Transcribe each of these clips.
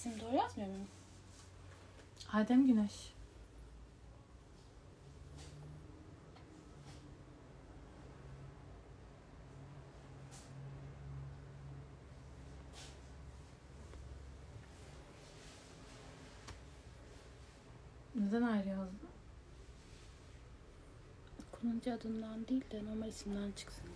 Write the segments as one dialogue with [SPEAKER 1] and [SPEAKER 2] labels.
[SPEAKER 1] İsim doğru yazmıyor muyum?
[SPEAKER 2] Adem Güneş. Neden ayrı yazdın?
[SPEAKER 1] Kullanıcı adından değil de normal isimden çıksın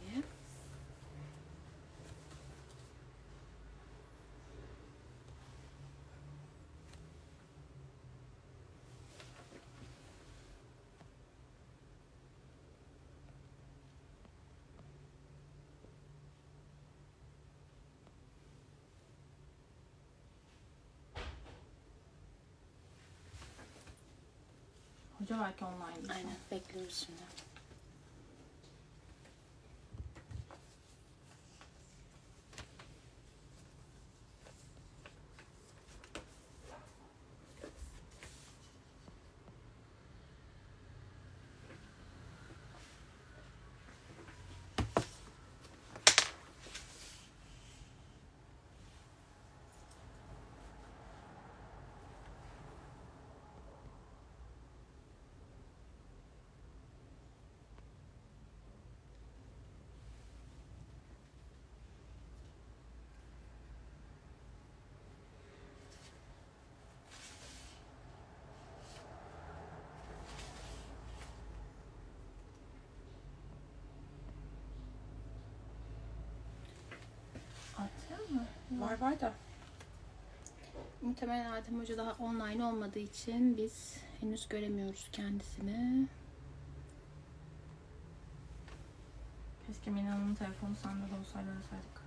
[SPEAKER 2] belki online.
[SPEAKER 1] Aynen bekliyoruz şimdi.
[SPEAKER 2] Mu?
[SPEAKER 1] Var var da. Muhtemelen Adem Hoca daha online olmadığı için biz henüz göremiyoruz kendisini.
[SPEAKER 2] Keşke Mina'nın telefonu sende de olsaydı arasaydık.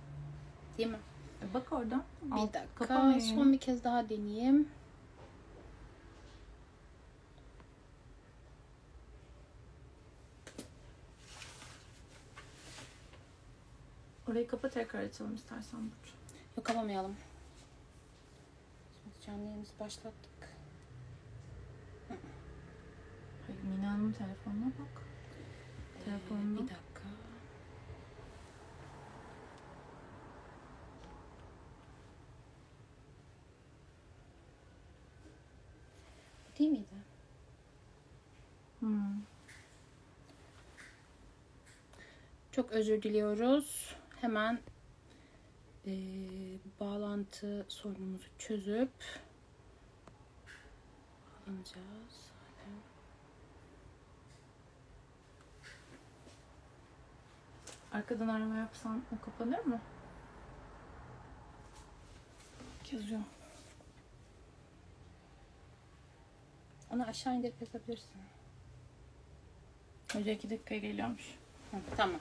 [SPEAKER 1] Değil mi?
[SPEAKER 2] E bak oradan.
[SPEAKER 1] Bir
[SPEAKER 2] Alt-
[SPEAKER 1] dakika. Son bir kez daha deneyeyim.
[SPEAKER 2] Orayı kapa tekrar açalım istersen Burcu.
[SPEAKER 1] Yok kapamayalım. Şimdi canlı yayınımızı başlattık.
[SPEAKER 2] Hayır Mina'nın telefonuna bak.
[SPEAKER 1] Ee, bir dakika. Değil miydi?
[SPEAKER 2] Hmm.
[SPEAKER 1] Çok özür diliyoruz. Hemen eee, bağlantı sorunumuzu çözüp bağlanacağız.
[SPEAKER 2] Arkadan arama yapsan o kapanır mı?
[SPEAKER 1] Yazıyor. Onu aşağı indirip yazabilirsin.
[SPEAKER 2] Hoca iki dakikaya geliyormuş.
[SPEAKER 1] Hı, tamam.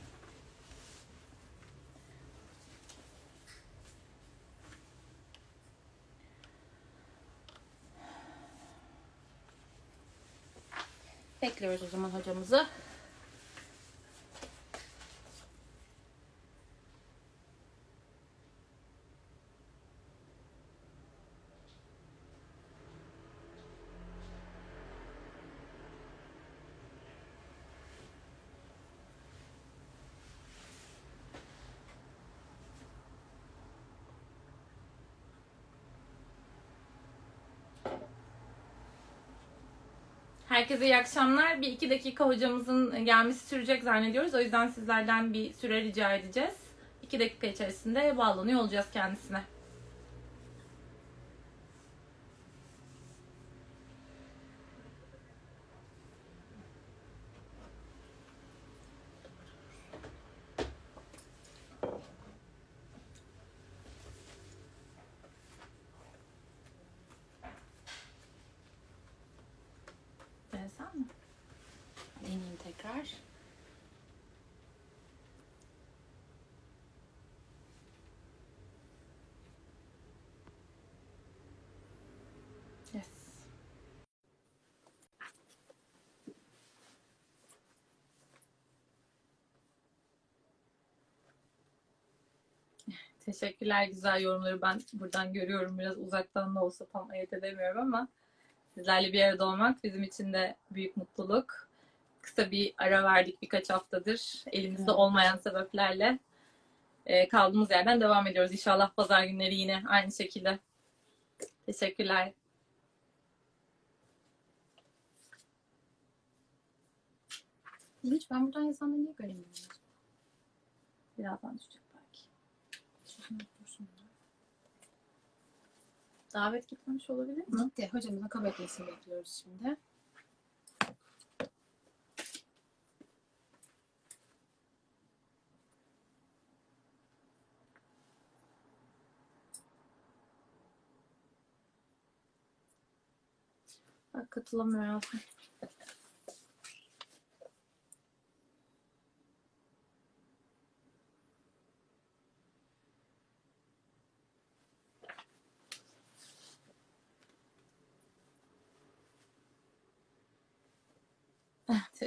[SPEAKER 1] Bekliyoruz o zaman hocamızı.
[SPEAKER 2] Herkese iyi akşamlar. Bir iki dakika hocamızın gelmesi sürecek zannediyoruz. O yüzden sizlerden bir süre rica edeceğiz. İki dakika içerisinde bağlanıyor olacağız kendisine. Denesen mi?
[SPEAKER 1] Deneyeyim tekrar.
[SPEAKER 2] Yes. Teşekkürler güzel yorumları ben buradan görüyorum. Biraz uzaktan da olsa tam ayırt edemiyorum ama sizlerle bir arada olmak bizim için de büyük mutluluk. Kısa bir ara verdik birkaç haftadır. Elimizde
[SPEAKER 1] Evet.
[SPEAKER 2] olmayan sebeplerle Ee, kaldığımız yerden devam ediyoruz. İnşallah pazar günleri yine aynı şekilde Teşekkürler.
[SPEAKER 1] Hiç ben buradan yazanları niye göremiyorum?
[SPEAKER 2] Birazdan düşecek Davet gitmemiş olabilir mi?
[SPEAKER 1] Gitti. Hocamızın kabul etmesini bekliyoruz şimdi.
[SPEAKER 2] Bak katılamıyorum.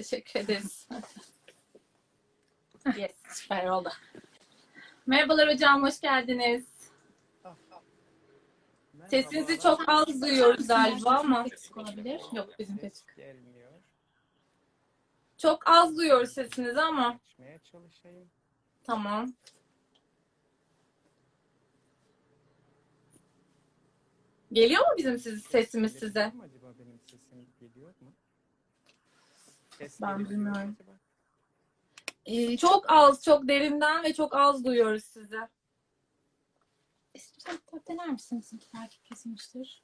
[SPEAKER 2] Teşekkür ederiz. yes, süper oldu. Merhabalar hocam, hoş geldiniz. Sesinizi çok az duyuyoruz galiba ama.
[SPEAKER 1] Eksik olabilir.
[SPEAKER 2] Yok bizim kesik.
[SPEAKER 3] gelmiyor.
[SPEAKER 2] Çok az duyuyoruz sesinizi ama.
[SPEAKER 3] Açmaya çalışayım.
[SPEAKER 2] Tamam. Geliyor mu bizim siz, sesimiz size?
[SPEAKER 3] Acaba benim sesim geliyor mu? Ses
[SPEAKER 2] Ben bilmiyorum. Ee, çok az, çok derinden ve çok az duyuyoruz sizi.
[SPEAKER 1] Tane dener misiniz? Belki kesilmiştir.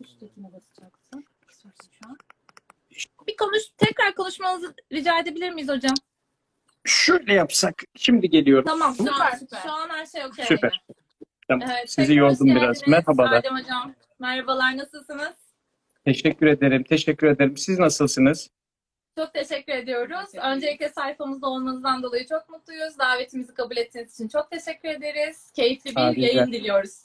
[SPEAKER 1] Üsttekine basacaksın. Şu an.
[SPEAKER 2] Bir konuş, tekrar konuşmanızı rica edebilir miyiz hocam?
[SPEAKER 4] Şöyle yapsak. Şimdi geliyorum.
[SPEAKER 2] Tamam, şu an,
[SPEAKER 1] Süper.
[SPEAKER 2] şu an her şey okey.
[SPEAKER 4] Süper. Tamam.
[SPEAKER 2] Evet,
[SPEAKER 4] Sizi yordum biraz. Merhabalar.
[SPEAKER 2] Adem hocam. Merhabalar, nasılsınız?
[SPEAKER 4] Teşekkür ederim. Teşekkür ederim. Siz nasılsınız?
[SPEAKER 2] Çok teşekkür ediyoruz. Öncelikle sayfamızda olmanızdan dolayı çok mutluyuz. Davetimizi kabul ettiğiniz için çok teşekkür ederiz. Keyifli bir
[SPEAKER 4] Harika.
[SPEAKER 2] yayın diliyoruz.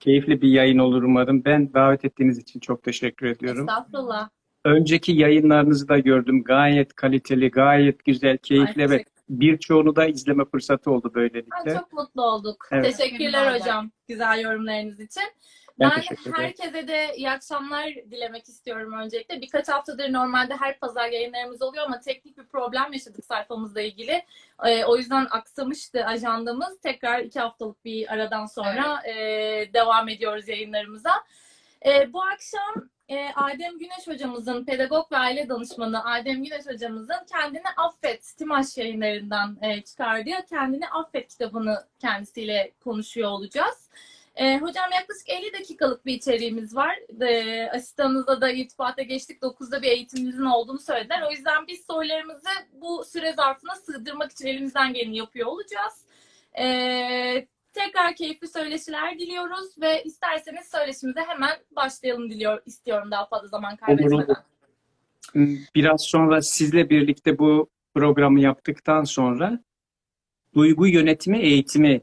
[SPEAKER 4] Keyifli bir yayın olur umarım. Ben davet ettiğiniz için çok teşekkür ediyorum.
[SPEAKER 2] Estağfurullah.
[SPEAKER 4] Önceki yayınlarınızı da gördüm. Gayet kaliteli, gayet güzel, keyifli
[SPEAKER 2] Ay,
[SPEAKER 4] ve birçoğunu da izleme fırsatı oldu
[SPEAKER 2] Ay,
[SPEAKER 4] böylelikle.
[SPEAKER 2] çok mutlu olduk.
[SPEAKER 4] Evet.
[SPEAKER 2] Teşekkürler. hocam güzel yorumlarınız için.
[SPEAKER 4] Ben
[SPEAKER 2] Ben
[SPEAKER 4] teşekkür ederim.
[SPEAKER 2] herkese de iyi akşamlar dilemek istiyorum öncelikle. Birkaç haftadır normalde her pazar yayınlarımız oluyor ama teknik bir problem yaşadık sayfamızla ilgili. Ee, o yüzden aksamıştı ajandamız. Tekrar iki haftalık bir aradan sonra e, devam ediyoruz yayınlarımıza. E, bu akşam e, Adem Güneş hocamızın, pedagog ve aile danışmanı Adem Güneş hocamızın Kendini Affet, Timaş yayınlarından e, çıkardığı Kendini Affet kitabını kendisiyle konuşuyor olacağız. E, hocam yaklaşık 50 dakikalık bir içeriğimiz var. E, asistanınızla da irtibata geçtik. 9'da bir eğitimimizin olduğunu söylediler. O yüzden biz sorularımızı bu süre zarfına sığdırmak için elimizden geleni yapıyor olacağız. E, tekrar keyifli söyleşiler diliyoruz ve isterseniz söyleşimize hemen başlayalım diliyor istiyorum daha fazla zaman kaybetmeden.
[SPEAKER 4] Biraz sonra sizle birlikte bu programı yaptıktan sonra duygu yönetimi eğitimi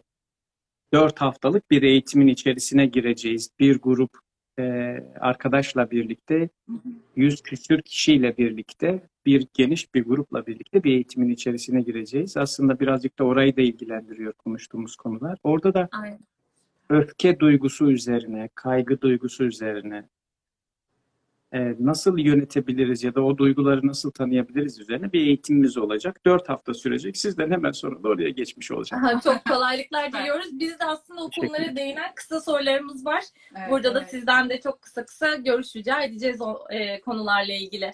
[SPEAKER 4] dört haftalık bir eğitimin içerisine gireceğiz. Bir grup e, arkadaşla birlikte, yüz küsür kişiyle birlikte, bir geniş bir grupla birlikte bir eğitimin içerisine gireceğiz. Aslında birazcık da orayı da ilgilendiriyor konuştuğumuz konular. Orada da
[SPEAKER 2] Aynen.
[SPEAKER 4] öfke duygusu üzerine, kaygı duygusu üzerine, e, nasıl yönetebiliriz ya da o duyguları nasıl tanıyabiliriz üzerine bir eğitimimiz olacak. Dört hafta sürecek. Sizden hemen sonra da oraya geçmiş olacak.
[SPEAKER 2] Aha, Çok kolaylıklar diliyoruz. Biz de aslında o konulara değinen kısa sorularımız var.
[SPEAKER 1] Evet,
[SPEAKER 2] Burada da
[SPEAKER 1] evet.
[SPEAKER 2] sizden de çok kısa kısa görüş rica edeceğiz o e, konularla ilgili.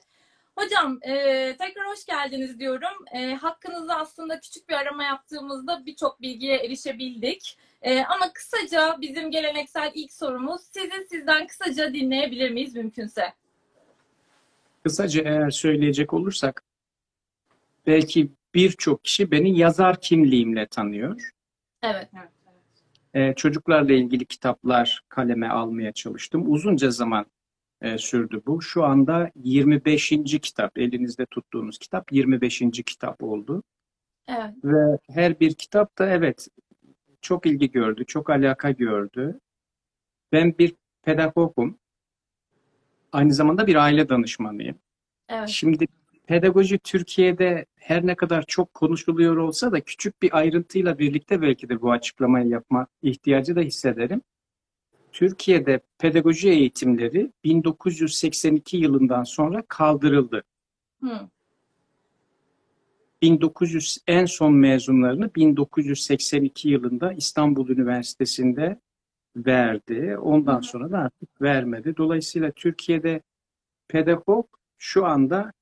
[SPEAKER 2] Hocam e, tekrar hoş geldiniz diyorum. E, hakkınızda aslında küçük bir arama yaptığımızda birçok bilgiye erişebildik. E, ama kısaca bizim geleneksel ilk sorumuz sizi sizden kısaca dinleyebilir miyiz mümkünse?
[SPEAKER 4] Kısaca eğer söyleyecek olursak belki birçok kişi beni yazar kimliğimle tanıyor.
[SPEAKER 2] Evet.
[SPEAKER 1] Evet.
[SPEAKER 4] Ee, çocuklarla ilgili kitaplar kaleme almaya çalıştım. Uzunca zaman e, sürdü bu. Şu anda 25. kitap, elinizde tuttuğunuz kitap 25. kitap oldu.
[SPEAKER 2] Evet.
[SPEAKER 4] Ve her bir kitap da evet çok ilgi gördü, çok alaka gördü. Ben bir pedagogum. Aynı zamanda bir aile danışmanıyım.
[SPEAKER 2] Evet.
[SPEAKER 4] Şimdi pedagoji Türkiye'de her ne kadar çok konuşuluyor olsa da küçük bir ayrıntıyla birlikte belki de bu açıklamayı yapma ihtiyacı da hissederim. Türkiye'de pedagoji eğitimleri 1982 yılından sonra kaldırıldı.
[SPEAKER 2] Hı.
[SPEAKER 4] 1900 en son mezunlarını 1982 yılında İstanbul Üniversitesi'nde verdi. Ondan sonra da artık vermedi. Dolayısıyla Türkiye'de pedagog şu anda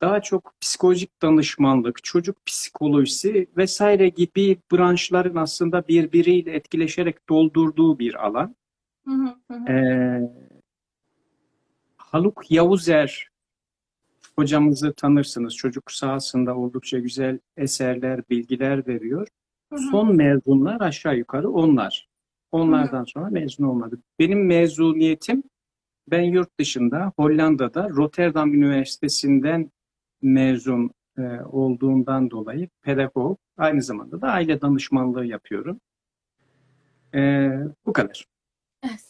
[SPEAKER 4] daha çok psikolojik danışmanlık, çocuk psikolojisi vesaire gibi branşların aslında birbiriyle etkileşerek doldurduğu bir alan.
[SPEAKER 2] Hı hı, hı hı.
[SPEAKER 4] Ee, Haluk Yavuzer hocamızı tanırsınız. Çocuk sahasında oldukça güzel eserler, bilgiler veriyor. Son mezunlar aşağı yukarı onlar. Onlardan sonra mezun olmadı. Benim mezuniyetim ben yurt dışında Hollanda'da Rotterdam Üniversitesi'nden mezun e, olduğundan dolayı pedagog aynı zamanda da aile danışmanlığı yapıyorum. E, bu kadar.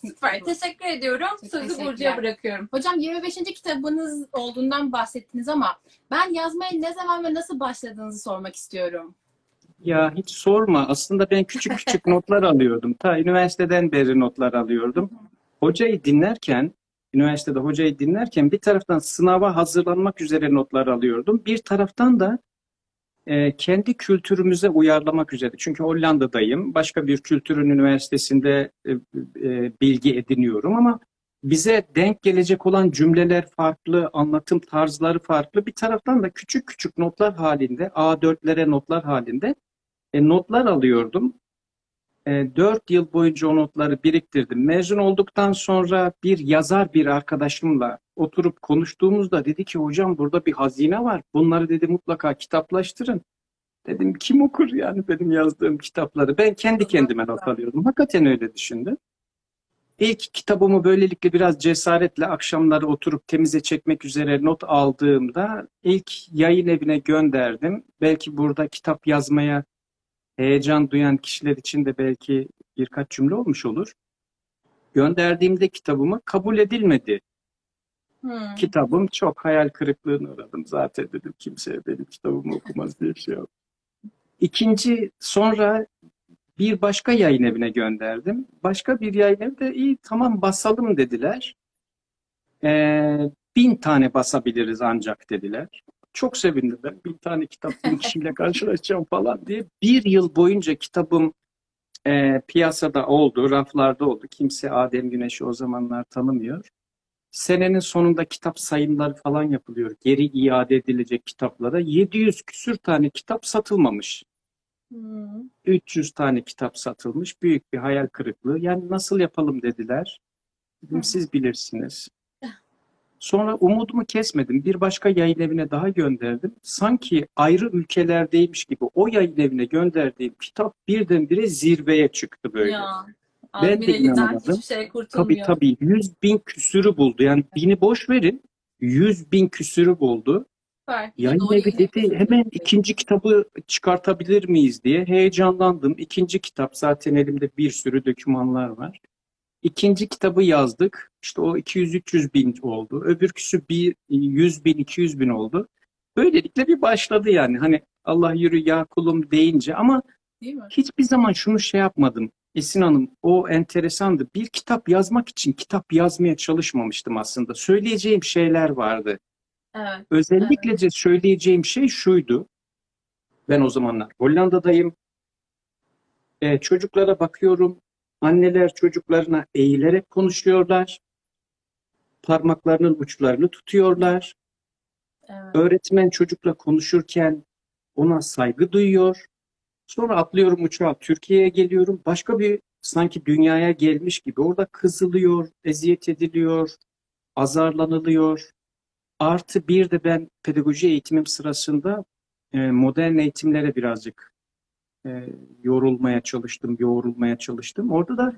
[SPEAKER 2] Süper. Teşekkür ediyorum. Sözü. Burcu'ya bırakıyorum.
[SPEAKER 1] Hocam 25. kitabınız olduğundan bahsettiniz ama ben yazmaya ne zaman ve nasıl başladığınızı sormak istiyorum.
[SPEAKER 4] Ya hiç sorma. Aslında ben küçük küçük notlar alıyordum. Ta üniversiteden beri notlar alıyordum. Hocayı dinlerken, üniversitede hocayı dinlerken bir taraftan sınava hazırlanmak üzere notlar alıyordum. Bir taraftan da e, kendi kültürümüze uyarlamak üzere. Çünkü Hollanda'dayım. Başka bir kültürün üniversitesinde e, e, bilgi ediniyorum ama bize denk gelecek olan cümleler farklı, anlatım tarzları farklı. Bir taraftan da küçük küçük notlar halinde, A4'lere notlar halinde e, notlar alıyordum. E, 4 yıl boyunca o notları biriktirdim. Mezun olduktan sonra bir yazar bir arkadaşımla oturup konuştuğumuzda dedi ki hocam burada bir hazine var. Bunları dedi mutlaka kitaplaştırın. Dedim kim okur yani benim yazdığım kitapları? Ben kendi kendime not alıyordum. Hakikaten öyle düşündüm. İlk kitabımı böylelikle biraz cesaretle akşamları oturup temize çekmek üzere not aldığımda ilk yayın evine gönderdim. Belki burada kitap yazmaya heyecan duyan kişiler için de belki birkaç cümle olmuş olur. Gönderdiğimde kitabımı kabul edilmedi.
[SPEAKER 2] Hı.
[SPEAKER 4] Kitabım çok hayal kırıklığına uğradım. Zaten dedim kimse benim kitabımı okumaz diye bir şey yok. İkinci sonra bir başka yayın evine gönderdim. Başka bir yayın evi de iyi tamam basalım dediler. Ee, bin tane basabiliriz ancak dediler. Çok sevindim ben. Bin tane kitap kişiyle karşılaşacağım falan diye. Bir yıl boyunca kitabım e, piyasada oldu, raflarda oldu. Kimse Adem Güneş'i o zamanlar tanımıyor. Senenin sonunda kitap sayımları falan yapılıyor. Geri iade edilecek kitaplara. 700 küsür tane kitap satılmamış.
[SPEAKER 2] Hı.
[SPEAKER 4] 300 tane kitap satılmış. Büyük bir hayal kırıklığı. Yani nasıl yapalım dediler. Dedim siz bilirsiniz. Sonra umudumu kesmedim. Bir başka yayın evine daha gönderdim. Sanki ayrı ülkelerdeymiş gibi o yayın evine gönderdiğim kitap birdenbire zirveye çıktı böyle.
[SPEAKER 2] Ya.
[SPEAKER 4] Ben de inanamadım.
[SPEAKER 2] şey
[SPEAKER 4] Tabii tabii 100 bin küsürü buldu. Yani bini boş verin. 100 bin küsürü buldu.
[SPEAKER 2] Süper.
[SPEAKER 4] Yayın evi dedi hemen ikinci kitabı çıkartabilir miyiz diye heyecanlandım. İkinci kitap zaten elimde bir sürü dokümanlar var. İkinci kitabı yazdık. İşte o 200-300 bin oldu. Öbürküsü bir 100 bin 200 bin oldu. Böylelikle bir başladı yani. Hani Allah yürü ya kulum deyince ama
[SPEAKER 1] Değil mi?
[SPEAKER 4] hiçbir zaman şunu şey yapmadım. Esin Hanım o enteresandı. Bir kitap yazmak için kitap yazmaya çalışmamıştım aslında. Söyleyeceğim şeyler vardı.
[SPEAKER 2] Evet.
[SPEAKER 4] Özellikle de söyleyeceğim şey şuydu. Ben o zamanlar Hollanda'dayım. Ee, çocuklara bakıyorum. Anneler çocuklarına eğilerek konuşuyorlar. Parmaklarının uçlarını tutuyorlar.
[SPEAKER 2] evet.
[SPEAKER 4] Öğretmen çocukla konuşurken ona saygı duyuyor. Sonra atlıyorum uçağa Türkiye'ye geliyorum. Başka bir sanki dünyaya gelmiş gibi orada kızılıyor, eziyet ediliyor, azarlanılıyor. Artı bir de ben pedagoji eğitimim sırasında e, modern eğitimlere birazcık e, yorulmaya çalıştım, yoğrulmaya çalıştım. Orada da.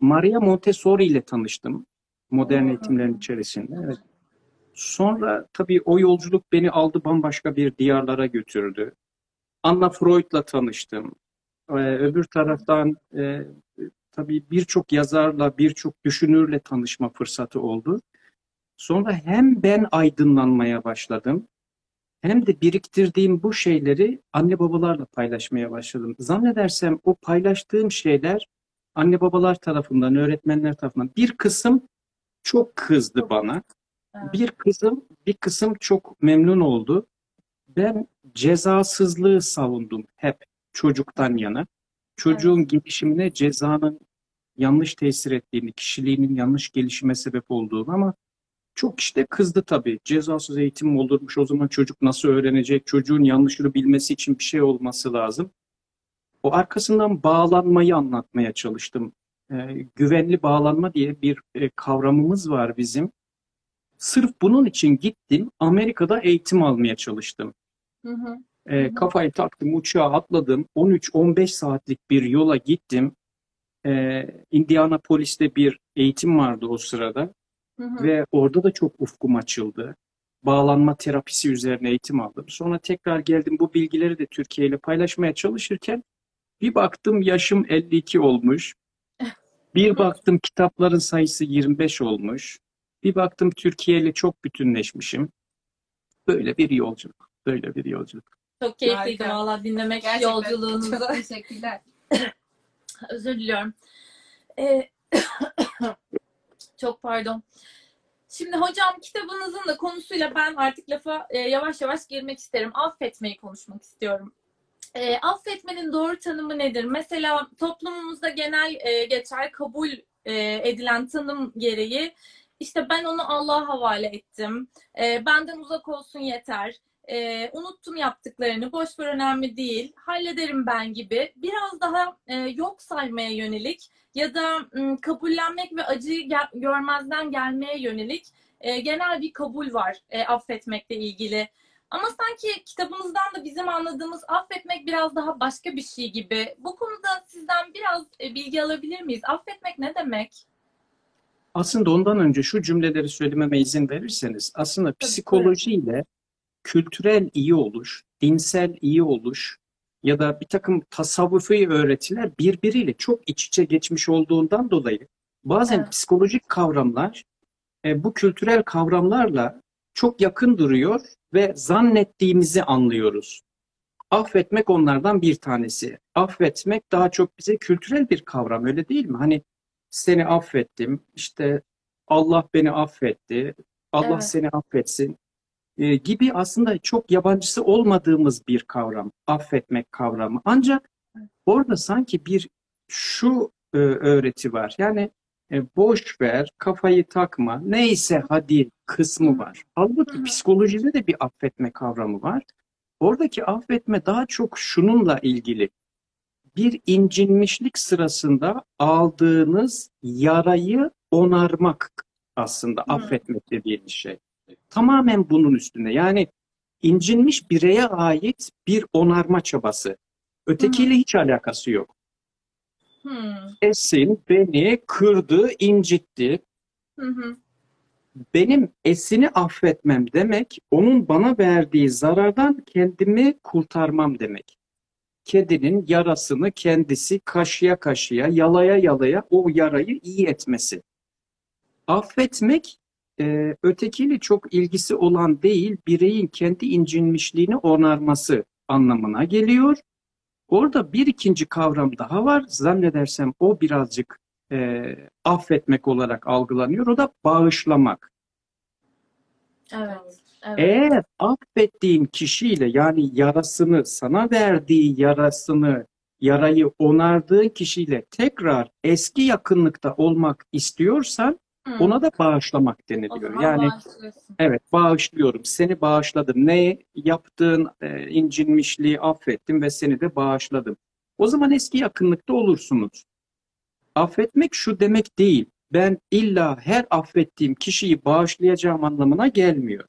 [SPEAKER 4] Maria Montessori ile tanıştım. Modern eğitimlerin içerisinde. Evet. Sonra tabii o yolculuk beni aldı bambaşka bir diyarlara götürdü. Anna Freud'la tanıştım. Ee, öbür taraftan e, tabii birçok yazarla, birçok düşünürle tanışma fırsatı oldu. Sonra hem ben aydınlanmaya başladım, hem de biriktirdiğim bu şeyleri anne babalarla paylaşmaya başladım. Zannedersem o paylaştığım şeyler anne babalar tarafından, öğretmenler tarafından bir kısım çok kızdı bana.
[SPEAKER 2] Evet.
[SPEAKER 4] Bir kısım bir kısım çok memnun oldu. Ben cezasızlığı savundum hep çocuktan yana. Çocuğun gelişimine cezanın yanlış tesir ettiğini, kişiliğinin yanlış gelişime sebep olduğunu ama çok işte kızdı tabii. Cezasız eğitim mi olurmuş? O zaman çocuk nasıl öğrenecek? Çocuğun yanlışını bilmesi için bir şey olması lazım. O arkasından bağlanmayı anlatmaya çalıştım. Ee, güvenli bağlanma diye bir e, kavramımız var bizim. Sırf bunun için gittim. Amerika'da eğitim almaya çalıştım.
[SPEAKER 2] Hı hı.
[SPEAKER 4] E, kafayı taktım, uçağa atladım. 13-15 saatlik bir yola gittim. E, Indianapolis'te bir eğitim vardı o sırada
[SPEAKER 2] Hı hı.
[SPEAKER 4] ve orada da çok ufkum açıldı. Bağlanma terapisi üzerine eğitim aldım. Sonra tekrar geldim bu bilgileri de Türkiye ile paylaşmaya çalışırken bir baktım yaşım 52 olmuş. Bir baktım kitapların sayısı 25 olmuş. Bir baktım Türkiye ile çok bütünleşmişim. Böyle bir yolculuk. Böyle bir yolculuk.
[SPEAKER 2] Çok keyifliydi valla dinlemek
[SPEAKER 1] Gerçekten
[SPEAKER 2] yolculuğunuzu.
[SPEAKER 1] çok teşekkürler.
[SPEAKER 2] Özür diliyorum. Ee, çok pardon. Şimdi hocam kitabınızın da konusuyla ben artık lafa e, yavaş yavaş girmek isterim. Affetmeyi konuşmak istiyorum. E, affetmenin doğru tanımı nedir? Mesela toplumumuzda genel e, geçer kabul e, edilen tanım gereği işte ben onu Allah'a havale ettim. E, benden uzak olsun yeter. E, unuttum yaptıklarını, boş ver önemli değil, hallederim ben gibi biraz daha e, yok saymaya yönelik ya da m, kabullenmek ve acıyı gel- görmezden gelmeye yönelik e, genel bir kabul var e, affetmekle ilgili. Ama sanki kitabınızdan da bizim anladığımız affetmek biraz daha başka bir şey gibi. Bu konuda sizden biraz e, bilgi alabilir miyiz? Affetmek ne demek?
[SPEAKER 4] Aslında ondan önce şu cümleleri söylememe izin verirseniz, aslında psikolojiyle kültürel iyi oluş, dinsel iyi oluş ya da bir takım tasavvufi öğretiler birbiriyle çok iç içe geçmiş olduğundan dolayı bazen
[SPEAKER 2] Evet.
[SPEAKER 4] psikolojik kavramlar e, bu kültürel kavramlarla çok yakın duruyor ve zannettiğimizi anlıyoruz. Affetmek onlardan bir tanesi. Affetmek daha çok bize kültürel bir kavram öyle değil mi? Hani seni affettim, işte Allah beni affetti, Allah
[SPEAKER 2] Evet.
[SPEAKER 4] seni affetsin e, gibi aslında çok yabancısı olmadığımız bir kavram, affetmek kavramı. Ancak orada sanki bir şu e, öğreti var. Yani e, boş ver, kafayı takma, neyse hadi kısmı var. Halbuki psikolojide de bir affetme kavramı var. Oradaki affetme daha çok şununla ilgili. Bir incinmişlik sırasında aldığınız yarayı onarmak aslında
[SPEAKER 2] Hı.
[SPEAKER 4] affetmek dediğimiz şey. Tamamen bunun üstünde. Yani incinmiş bireye ait bir onarma çabası. Ötekiyle hiç alakası yok.
[SPEAKER 2] Hmm.
[SPEAKER 4] Esin beni kırdı, incitti.
[SPEAKER 2] Hı hı.
[SPEAKER 4] Benim Esin'i affetmem demek, onun bana verdiği zarardan kendimi kurtarmam demek. Kedinin yarasını kendisi kaşıya kaşıya, yalaya yalaya o yarayı iyi etmesi. Affetmek e, ötekiyle çok ilgisi olan değil, bireyin kendi incinmişliğini onarması anlamına geliyor. Orada bir ikinci kavram daha var. Zannedersem o birazcık e, affetmek olarak algılanıyor. O da bağışlamak.
[SPEAKER 2] Evet. Evet.
[SPEAKER 4] Eğer affettiğin kişiyle yani yarasını, sana verdiği yarasını, yarayı onardığın kişiyle tekrar eski yakınlıkta olmak istiyorsan
[SPEAKER 2] Hmm.
[SPEAKER 4] ona da bağışlamak deniliyor. Yani evet bağışlıyorum, seni bağışladım. Ne yaptığın e, incinmişliği affettim ve seni de bağışladım. O zaman eski yakınlıkta olursunuz. Affetmek şu demek değil. Ben illa her affettiğim kişiyi bağışlayacağım anlamına gelmiyor.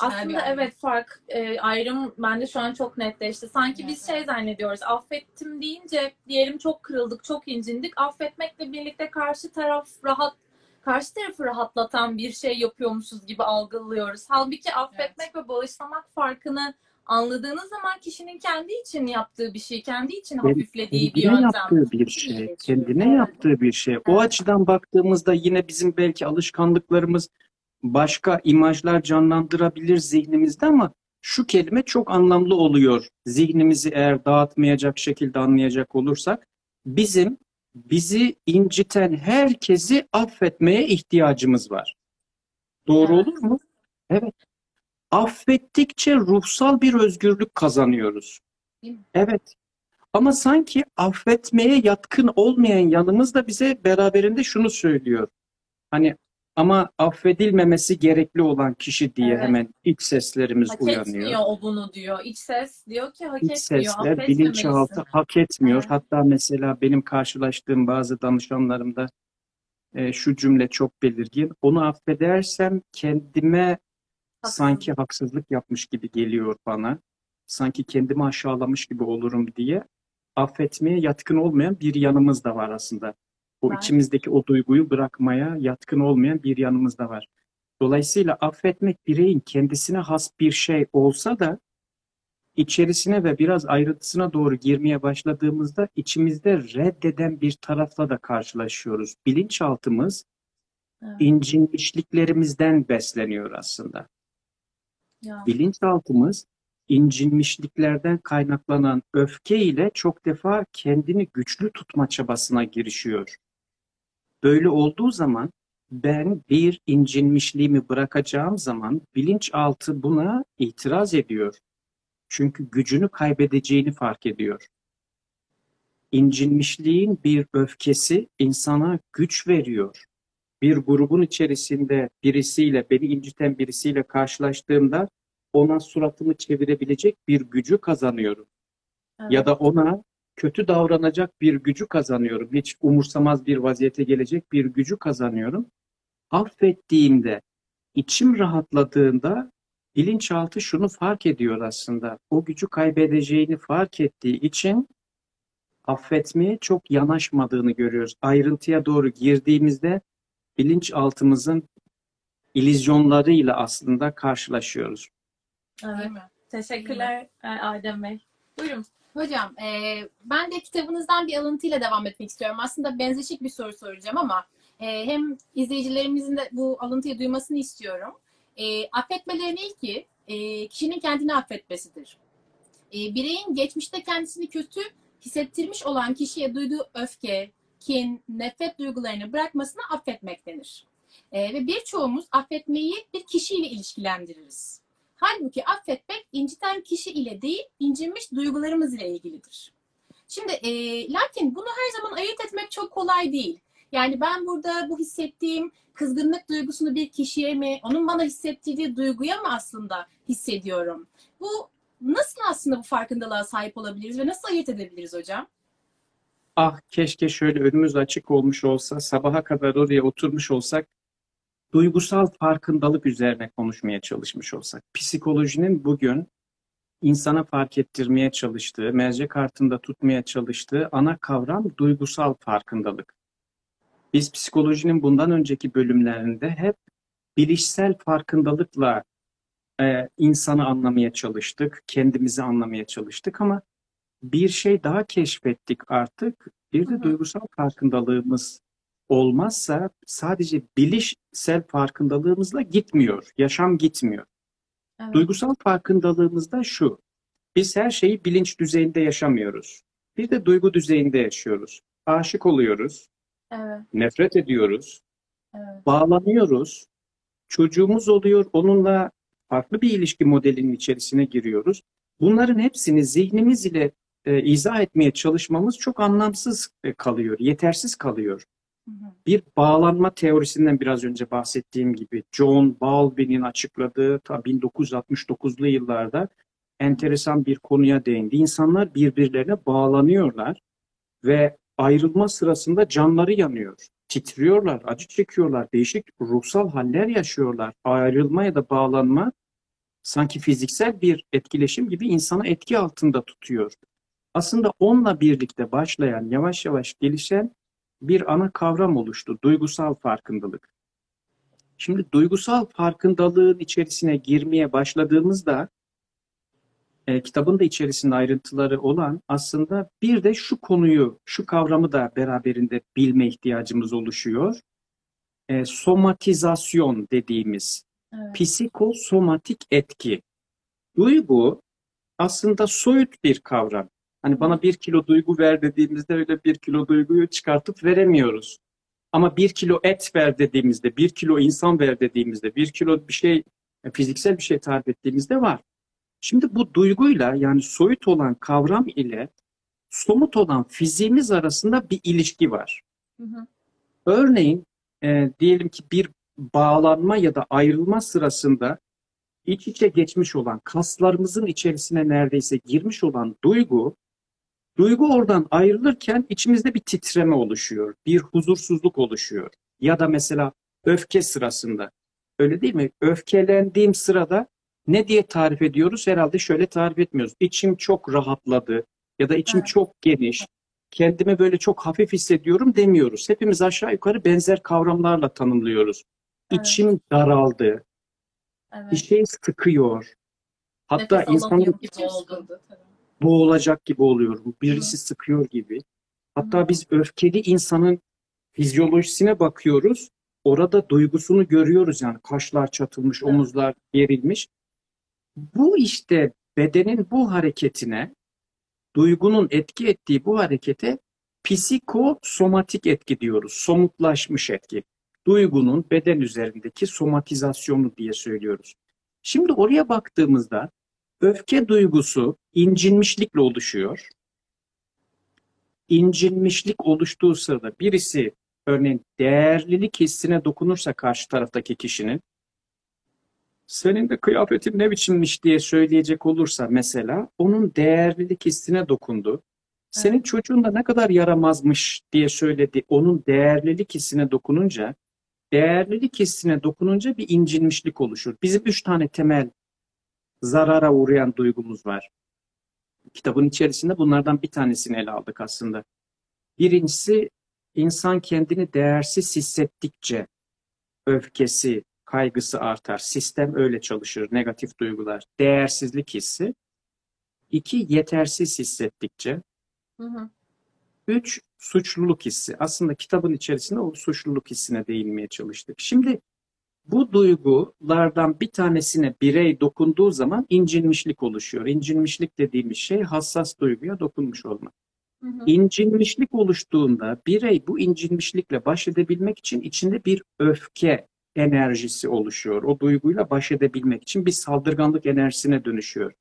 [SPEAKER 2] Aslında
[SPEAKER 1] ayrım.
[SPEAKER 2] evet fark e, ayrım bende şu an çok netleşti. Sanki biz
[SPEAKER 1] Evet,
[SPEAKER 2] şey zannediyoruz. Affettim deyince diyelim çok kırıldık, çok incindik. Affetmekle birlikte karşı taraf rahat karşı tarafı rahatlatan bir şey yapıyormuşuz gibi algılıyoruz. Halbuki affetmek ve bağışlamak farkını anladığınız zaman kişinin kendi için yaptığı bir şey, kendi için hafiflediği bir yöntem.
[SPEAKER 4] yaptığı bir şey. Kendine
[SPEAKER 2] Evet.
[SPEAKER 4] yaptığı bir şey. O
[SPEAKER 2] Evet.
[SPEAKER 4] açıdan baktığımızda yine bizim belki alışkanlıklarımız başka imajlar canlandırabilir zihnimizde ama şu kelime çok anlamlı oluyor. Zihnimizi eğer dağıtmayacak şekilde anlayacak olursak bizim bizi inciten herkesi affetmeye ihtiyacımız var. Doğru olur mu? Evet. affettikçe ruhsal bir özgürlük kazanıyoruz. Evet. Ama sanki affetmeye yatkın olmayan yanımız da bize beraberinde şunu söylüyor. Hani ama affedilmemesi gerekli olan kişi diye
[SPEAKER 2] Evet.
[SPEAKER 4] hemen iç seslerimiz
[SPEAKER 2] Hak
[SPEAKER 4] uyanıyor.
[SPEAKER 2] etmiyor o bunu diyor. İç ses diyor ki hak
[SPEAKER 4] İç
[SPEAKER 2] etmiyor.
[SPEAKER 4] sesler bilinçaltı hak etmiyor.
[SPEAKER 2] Evet.
[SPEAKER 4] Hatta mesela benim karşılaştığım bazı danışanlarımda e, şu cümle çok belirgin. Onu affedersem kendime sanki haksızlık yapmış gibi geliyor bana. Sanki kendimi aşağılamış gibi olurum diye affetmeye yatkın olmayan bir yanımız da var aslında. O
[SPEAKER 2] Var.
[SPEAKER 4] içimizdeki o duyguyu bırakmaya yatkın olmayan bir yanımız da var. Dolayısıyla affetmek bireyin kendisine has bir şey olsa da içerisine ve biraz ayrıntısına doğru girmeye başladığımızda içimizde reddeden bir tarafla da karşılaşıyoruz. Bilinçaltımız
[SPEAKER 2] Evet.
[SPEAKER 4] incinmişliklerimizden besleniyor aslında.
[SPEAKER 2] Ya.
[SPEAKER 4] Bilinçaltımız incinmişliklerden kaynaklanan öfke ile çok defa kendini güçlü tutma çabasına girişiyor. Böyle olduğu zaman ben bir incinmişliğimi bırakacağım zaman bilinçaltı buna itiraz ediyor. Çünkü gücünü kaybedeceğini fark ediyor. İncinmişliğin bir öfkesi insana güç veriyor. Bir grubun içerisinde birisiyle, beni inciten birisiyle karşılaştığımda ona suratımı çevirebilecek bir gücü kazanıyorum.
[SPEAKER 2] Evet.
[SPEAKER 4] Ya da ona kötü davranacak bir gücü kazanıyorum. Hiç umursamaz bir vaziyete gelecek bir gücü kazanıyorum. Affettiğimde, içim rahatladığında bilinçaltı şunu fark ediyor aslında. O gücü kaybedeceğini fark ettiği için affetmeye çok yanaşmadığını görüyoruz. Ayrıntıya doğru girdiğimizde bilinçaltımızın ilizyonlarıyla aslında karşılaşıyoruz.
[SPEAKER 2] Evet. Teşekkürler e, Adem Bey. Buyurun.
[SPEAKER 1] Hocam, e, ben de kitabınızdan bir alıntıyla devam etmek istiyorum. Aslında benzeşik bir soru soracağım ama e, hem izleyicilerimizin de bu alıntıyı duymasını istiyorum. E, affetmelerin ilki e, kişinin kendini affetmesidir. E, bireyin geçmişte kendisini kötü hissettirmiş olan kişiye duyduğu öfke, kin, nefret duygularını bırakmasına affetmek denir. E, ve birçoğumuz affetmeyi bir kişiyle ilişkilendiririz. Halbuki affetmek inciten kişi ile değil, incinmiş duygularımız ile ilgilidir. Şimdi e, lakin bunu her zaman ayırt etmek çok kolay değil. Yani ben burada bu hissettiğim kızgınlık duygusunu bir kişiye mi, onun bana hissettirdiği duyguya mı aslında hissediyorum? Bu nasıl aslında bu farkındalığa sahip olabiliriz ve nasıl ayırt edebiliriz hocam?
[SPEAKER 4] Ah keşke şöyle önümüz açık olmuş olsa, sabaha kadar oraya oturmuş olsak, duygusal farkındalık üzerine konuşmaya çalışmış olsak. Psikolojinin bugün insana fark ettirmeye çalıştığı, mercek kartında tutmaya çalıştığı ana kavram duygusal farkındalık. Biz psikolojinin bundan önceki bölümlerinde hep bilişsel farkındalıkla e, insanı anlamaya çalıştık, kendimizi anlamaya çalıştık ama bir şey daha keşfettik artık. Bir de duygusal farkındalığımız olmazsa sadece bilişsel farkındalığımızla gitmiyor. Yaşam gitmiyor.
[SPEAKER 2] Evet.
[SPEAKER 4] Duygusal farkındalığımız da şu. Biz her şeyi bilinç düzeyinde yaşamıyoruz. Bir de duygu düzeyinde yaşıyoruz. Aşık oluyoruz,
[SPEAKER 2] Evet.
[SPEAKER 4] nefret ediyoruz,
[SPEAKER 2] Evet.
[SPEAKER 4] bağlanıyoruz. Çocuğumuz oluyor, onunla farklı bir ilişki modelinin içerisine giriyoruz. Bunların hepsini zihnimiz ile e, izah etmeye çalışmamız çok anlamsız e, kalıyor, yetersiz kalıyor. Bir bağlanma teorisinden biraz önce bahsettiğim gibi John Bowlby'nin açıkladığı ta 1969'lu yıllarda enteresan bir konuya değindi. İnsanlar birbirlerine bağlanıyorlar ve ayrılma sırasında canları yanıyor. Titriyorlar, acı çekiyorlar, değişik ruhsal haller yaşıyorlar. Ayrılma ya da bağlanma sanki fiziksel bir etkileşim gibi insanı etki altında tutuyor. Aslında onunla birlikte başlayan, yavaş yavaş gelişen bir ana kavram oluştu. Duygusal farkındalık. Şimdi duygusal farkındalığın içerisine girmeye başladığımızda e, kitabın da içerisinde ayrıntıları olan aslında bir de şu konuyu, şu kavramı da beraberinde bilme ihtiyacımız oluşuyor. E, somatizasyon dediğimiz
[SPEAKER 2] Evet.
[SPEAKER 4] psikosomatik etki. Duygu aslında soyut bir kavram. Hani bana bir kilo duygu ver dediğimizde öyle bir kilo duyguyu çıkartıp veremiyoruz. Ama bir kilo et ver dediğimizde, bir kilo insan ver dediğimizde, bir kilo bir şey e, fiziksel bir şey tarif ettiğimizde var. Şimdi bu duyguyla yani soyut olan kavram ile somut olan fiziğimiz arasında bir ilişki var.
[SPEAKER 2] Hı hı.
[SPEAKER 4] Örneğin e, diyelim ki bir bağlanma ya da ayrılma sırasında iç içe geçmiş olan kaslarımızın içerisine neredeyse girmiş olan duygu, duygu oradan ayrılırken içimizde bir titreme oluşuyor, bir huzursuzluk oluşuyor. Ya da mesela öfke sırasında, öyle değil mi? Öfkelendiğim sırada ne diye tarif ediyoruz? Herhalde şöyle tarif etmiyoruz. İçim çok rahatladı ya da içim
[SPEAKER 2] Evet.
[SPEAKER 4] çok geniş, kendimi böyle çok hafif hissediyorum demiyoruz. Hepimiz aşağı yukarı benzer kavramlarla tanımlıyoruz.
[SPEAKER 2] Evet.
[SPEAKER 4] İçim daraldı, bir
[SPEAKER 2] Evet.
[SPEAKER 4] şey sıkıyor. Hatta
[SPEAKER 2] Nefes
[SPEAKER 4] insanın
[SPEAKER 2] gibi oldu.
[SPEAKER 4] Boğulacak gibi oluyor. Birisi sıkıyor gibi. Hatta biz öfkeli insanın fizyolojisine bakıyoruz. Orada duygusunu görüyoruz yani kaşlar çatılmış, omuzlar gerilmiş. Bu işte bedenin bu hareketine, duygunun etki ettiği bu harekete psikosomatik etki diyoruz. Somutlaşmış etki. Duygunun beden üzerindeki somatizasyonu diye söylüyoruz. Şimdi oraya baktığımızda öfke duygusu incinmişlikle oluşuyor. İncinmişlik oluştuğu sırada birisi örneğin değerlilik hissine dokunursa karşı taraftaki kişinin senin de kıyafetin ne biçimmiş diye söyleyecek olursa mesela onun değerlilik hissine dokundu. Senin çocuğun da ne kadar yaramazmış diye söyledi. Onun değerlilik hissine dokununca değerlilik hissine dokununca bir incinmişlik oluşur. Bizim üç tane temel zarara uğrayan duygumuz var. Kitabın içerisinde bunlardan bir tanesini ele aldık aslında. Birincisi insan kendini değersiz hissettikçe öfkesi, kaygısı artar. Sistem öyle çalışır. Negatif duygular. Değersizlik hissi. İki, yetersiz hissettikçe.
[SPEAKER 2] Hı hı.
[SPEAKER 4] Üç, suçluluk hissi. Aslında kitabın içerisinde o suçluluk hissine değinmeye çalıştık. Şimdi bu duygulardan bir tanesine birey dokunduğu zaman incinmişlik oluşuyor. İncinmişlik dediğimiz şey hassas duyguya dokunmuş olmak.
[SPEAKER 2] Hı hı.
[SPEAKER 4] İncinmişlik oluştuğunda birey bu incinmişlikle baş edebilmek için içinde bir öfke enerjisi oluşuyor. O duyguyla baş edebilmek için bir saldırganlık enerjisine dönüşüyor.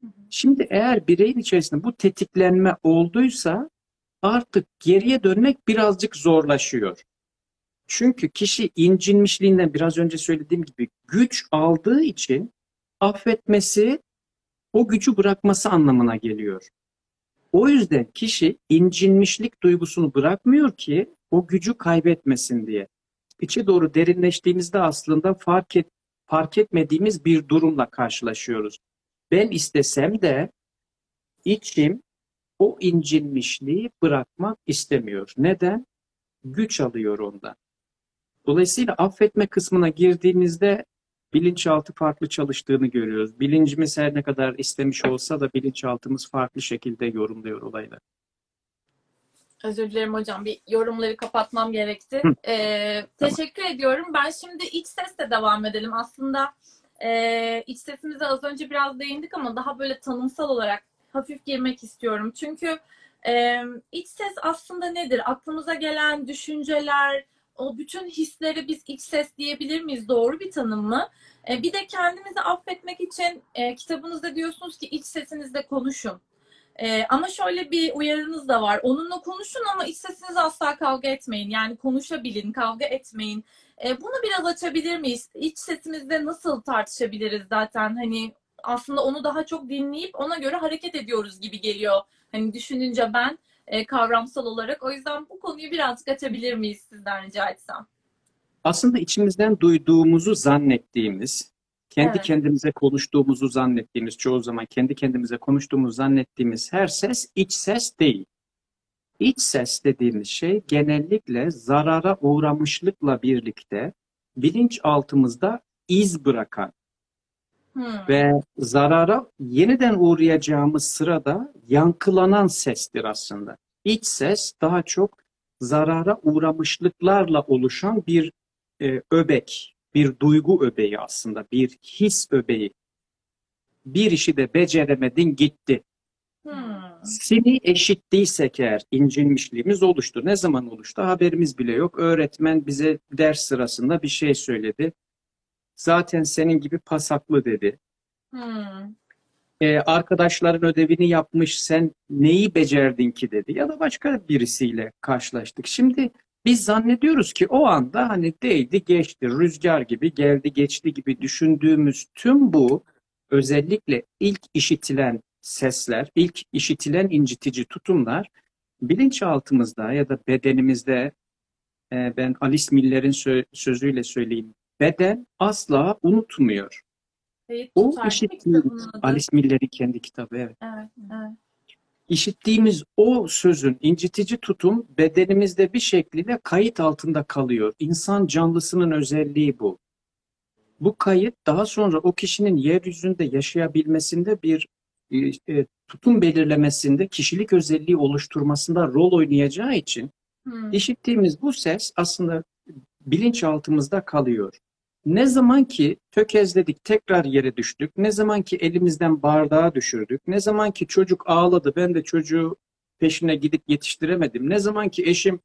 [SPEAKER 2] Hı hı.
[SPEAKER 4] Şimdi eğer bireyin içerisinde bu tetiklenme olduysa artık geriye dönmek birazcık zorlaşıyor. Çünkü kişi incinmişliğinden biraz önce söylediğim gibi güç aldığı için affetmesi o gücü bırakması anlamına geliyor. O yüzden kişi incinmişlik duygusunu bırakmıyor ki o gücü kaybetmesin diye. İçe doğru derinleştiğimizde aslında fark et, fark etmediğimiz bir durumla karşılaşıyoruz. Ben istesem de içim o incinmişliği bırakmak istemiyor. Neden? Güç alıyor ondan. Dolayısıyla affetme kısmına girdiğimizde bilinçaltı farklı çalıştığını görüyoruz. Bilincimiz her ne kadar istemiş olsa da bilinçaltımız farklı şekilde yorumluyor olayları.
[SPEAKER 2] Özür dilerim hocam. Bir yorumları kapatmam gerekti.
[SPEAKER 4] Hı.
[SPEAKER 2] Ee, teşekkür ediyorum. Ben şimdi iç sesle devam edelim. Aslında e, iç sesimize az önce biraz değindik ama daha böyle tanımsal olarak hafif girmek istiyorum. Çünkü e, iç ses aslında nedir? Aklımıza gelen düşünceler, o bütün hisleri biz iç ses diyebilir miyiz? Doğru bir tanım mı? E, bir de kendimizi affetmek için e, kitabınızda diyorsunuz ki iç sesinizle konuşun. Ee, ama şöyle bir uyarınız da var. Onunla konuşun ama iç sesinizle asla kavga etmeyin. Yani konuşabilin, kavga etmeyin. Ee, bunu biraz açabilir miyiz? İç sesimizde nasıl tartışabiliriz zaten? Hani aslında onu daha çok dinleyip ona göre hareket ediyoruz gibi geliyor. Hani düşününce ben e, kavramsal olarak. O yüzden bu konuyu birazcık açabilir miyiz sizden rica etsem?
[SPEAKER 4] Aslında içimizden duyduğumuzu zannettiğimiz, kendi
[SPEAKER 2] Evet.
[SPEAKER 4] kendimize konuştuğumuzu zannettiğimiz, çoğu zaman kendi kendimize konuştuğumuzu zannettiğimiz her ses iç ses değil. İç ses dediğimiz şey genellikle zarara uğramışlıkla birlikte bilinçaltımızda iz bırakan
[SPEAKER 2] Hmm.
[SPEAKER 4] ve zarara yeniden uğrayacağımız sırada yankılanan sestir aslında. İç ses daha çok zarara uğramışlıklarla oluşan bir e, öbek, bir duygu öbeği aslında, bir his öbeği. Bir işi de beceremedin gitti.
[SPEAKER 2] Hmm.
[SPEAKER 4] Seni eşittiysek eğer incinmişliğimiz oluştu. Ne zaman oluştu? Haberimiz bile yok. Öğretmen bize ders sırasında bir şey söyledi. Zaten senin gibi pasaklı dedi.
[SPEAKER 2] Hmm.
[SPEAKER 4] Ee, arkadaşların ödevini yapmış, sen neyi becerdin ki dedi. Ya da başka birisiyle karşılaştık. Şimdi biz zannediyoruz ki o anda hani değdi geçti, rüzgar gibi geldi geçti gibi düşündüğümüz tüm bu özellikle ilk işitilen sesler, ilk işitilen incitici tutumlar bilinçaltımızda ya da bedenimizde e, ben Alice Miller'in sö- sözüyle söyleyeyim. Beden asla unutmuyor.
[SPEAKER 2] Kayıt
[SPEAKER 4] O işittiğimiz? Alice Miller'in kendi kitabı evet.
[SPEAKER 2] Evet, evet.
[SPEAKER 4] İşittiğimiz o sözün incitici tutum bedenimizde bir şekilde kayıt altında kalıyor. İnsan canlısının özelliği bu. Bu kayıt daha sonra o kişinin yeryüzünde yaşayabilmesinde bir e, e, tutum belirlemesinde, kişilik özelliği oluşturmasında rol oynayacağı için
[SPEAKER 2] Hmm.
[SPEAKER 4] İşittiğimiz bu ses aslında bilinçaltımızda kalıyor. Ne zaman ki tökezledik, tekrar yere düştük, ne zaman ki elimizden bardağı düşürdük, ne zaman ki çocuk ağladı, ben de çocuğu peşine gidip yetiştiremedim, ne zaman ki eşim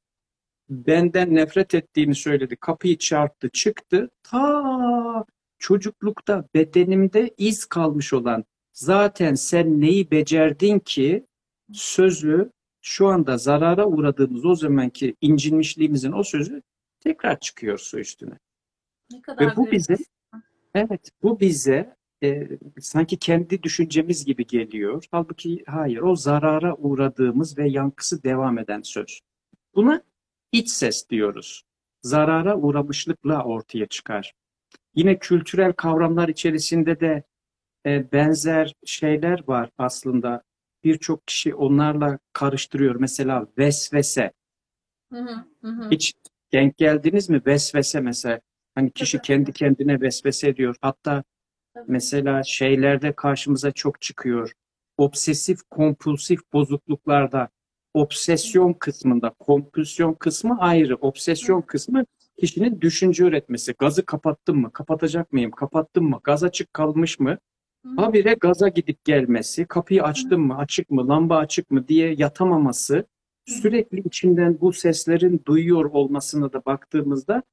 [SPEAKER 4] benden nefret ettiğini söyledi, kapıyı çarptı, çıktı, ta çocuklukta bedenimde iz kalmış olan zaten sen neyi becerdin ki sözü şu anda zarara uğradığımız o zamanki incinmişliğimizin o sözü tekrar çıkıyor su üstüne.
[SPEAKER 2] Ne kadar
[SPEAKER 4] Ve bu bize evet bu bize e, sanki kendi düşüncemiz gibi geliyor. Halbuki hayır o zarara uğradığımız ve yankısı devam eden söz. Buna iç ses diyoruz. Zarara uğramışlıkla ortaya çıkar. Yine kültürel kavramlar içerisinde de e, benzer şeyler var aslında. Birçok kişi onlarla karıştırıyor. Mesela vesvese.
[SPEAKER 2] Hı, hı hı.
[SPEAKER 4] Hiç denk geldiniz mi? Vesvese mesela. Hani kişi kendi kendine vesvese ediyor. Hatta mesela şeylerde karşımıza çok çıkıyor. Obsesif kompulsif bozukluklarda obsesyon kısmında, kompulsyon kısmı ayrı. Obsesyon kısmı kişinin düşünce üretmesi. Gazı kapattım mı? Kapatacak mıyım? Kapattım mı? Gaz açık kalmış mı? Habire gaza gidip gelmesi, kapıyı açtım mı, açık mı, lamba açık mı diye yatamaması, sürekli içinden bu seslerin duyuyor olmasına da baktığımızda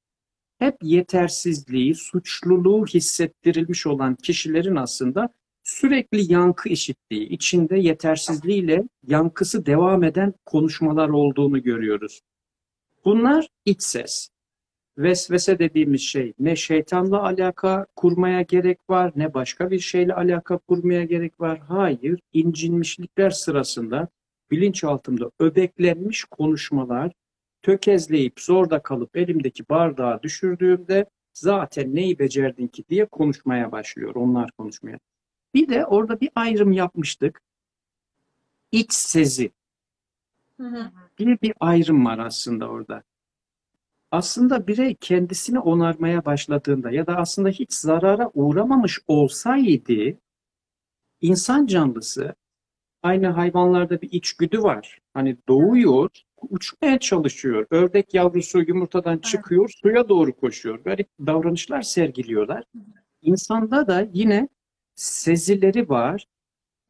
[SPEAKER 4] hep yetersizliği, suçluluğu hissettirilmiş olan kişilerin aslında sürekli yankı işittiği, içinde yetersizliğiyle yankısı devam eden konuşmalar olduğunu görüyoruz. Bunlar iç ses. Vesvese dediğimiz şey ne şeytanla alaka kurmaya gerek var ne başka bir şeyle alaka kurmaya gerek var. Hayır, incinmişlikler sırasında bilinçaltımda öbeklenmiş konuşmalar, tökezleyip zorda kalıp elimdeki bardağı düşürdüğümde zaten neyi becerdin ki diye konuşmaya başlıyor. Onlar konuşmaya. Bir de orada bir ayrım yapmıştık. İç sezi diye bir ayrım var aslında orada. Aslında birey kendisini onarmaya başladığında ya da aslında hiç zarara uğramamış olsaydı insan canlısı aynı hayvanlarda bir içgüdü var. Hani doğuyor, uçmaya çalışıyor. Ördek yavrusu yumurtadan çıkıyor, suya doğru koşuyor. Garip davranışlar sergiliyorlar. İnsanda da yine sezileri var.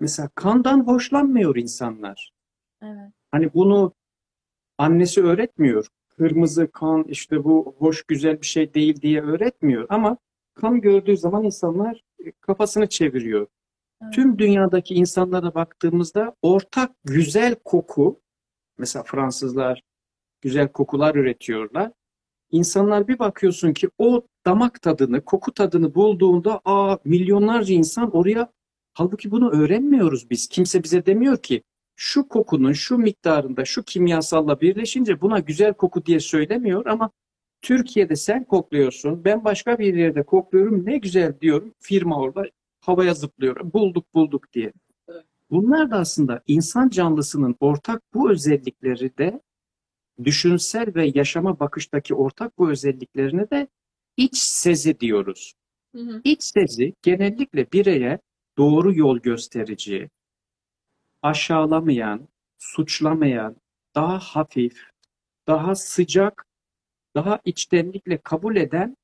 [SPEAKER 4] Mesela kandan hoşlanmıyor insanlar.
[SPEAKER 2] Evet.
[SPEAKER 4] Hani bunu annesi öğretmiyor. Kırmızı kan işte bu hoş güzel bir şey değil diye öğretmiyor. Ama kan gördüğü zaman insanlar e, kafasını çeviriyor.
[SPEAKER 2] Evet.
[SPEAKER 4] Tüm dünyadaki insanlara baktığımızda ortak güzel koku, mesela Fransızlar güzel kokular üretiyorlar. İnsanlar bir bakıyorsun ki o damak tadını, koku tadını bulduğunda aa milyonlarca insan oraya halbuki bunu öğrenmiyoruz biz. Kimse bize demiyor ki şu kokunun şu miktarında şu kimyasalla birleşince buna güzel koku diye söylemiyor ama Türkiye'de sen kokluyorsun, ben başka bir yerde kokluyorum, ne güzel diyorum. Firma orada havaya zıplıyor. Bulduk bulduk diye. Bunlar da aslında insan canlısının ortak bu özellikleri de düşünsel ve yaşama bakıştaki ortak bu özelliklerine de iç sezi diyoruz.
[SPEAKER 2] Hı hı.
[SPEAKER 4] İç sezi genellikle bireye doğru yol gösterici, aşağılamayan, suçlamayan, daha hafif, daha sıcak, daha içtenlikle kabul eden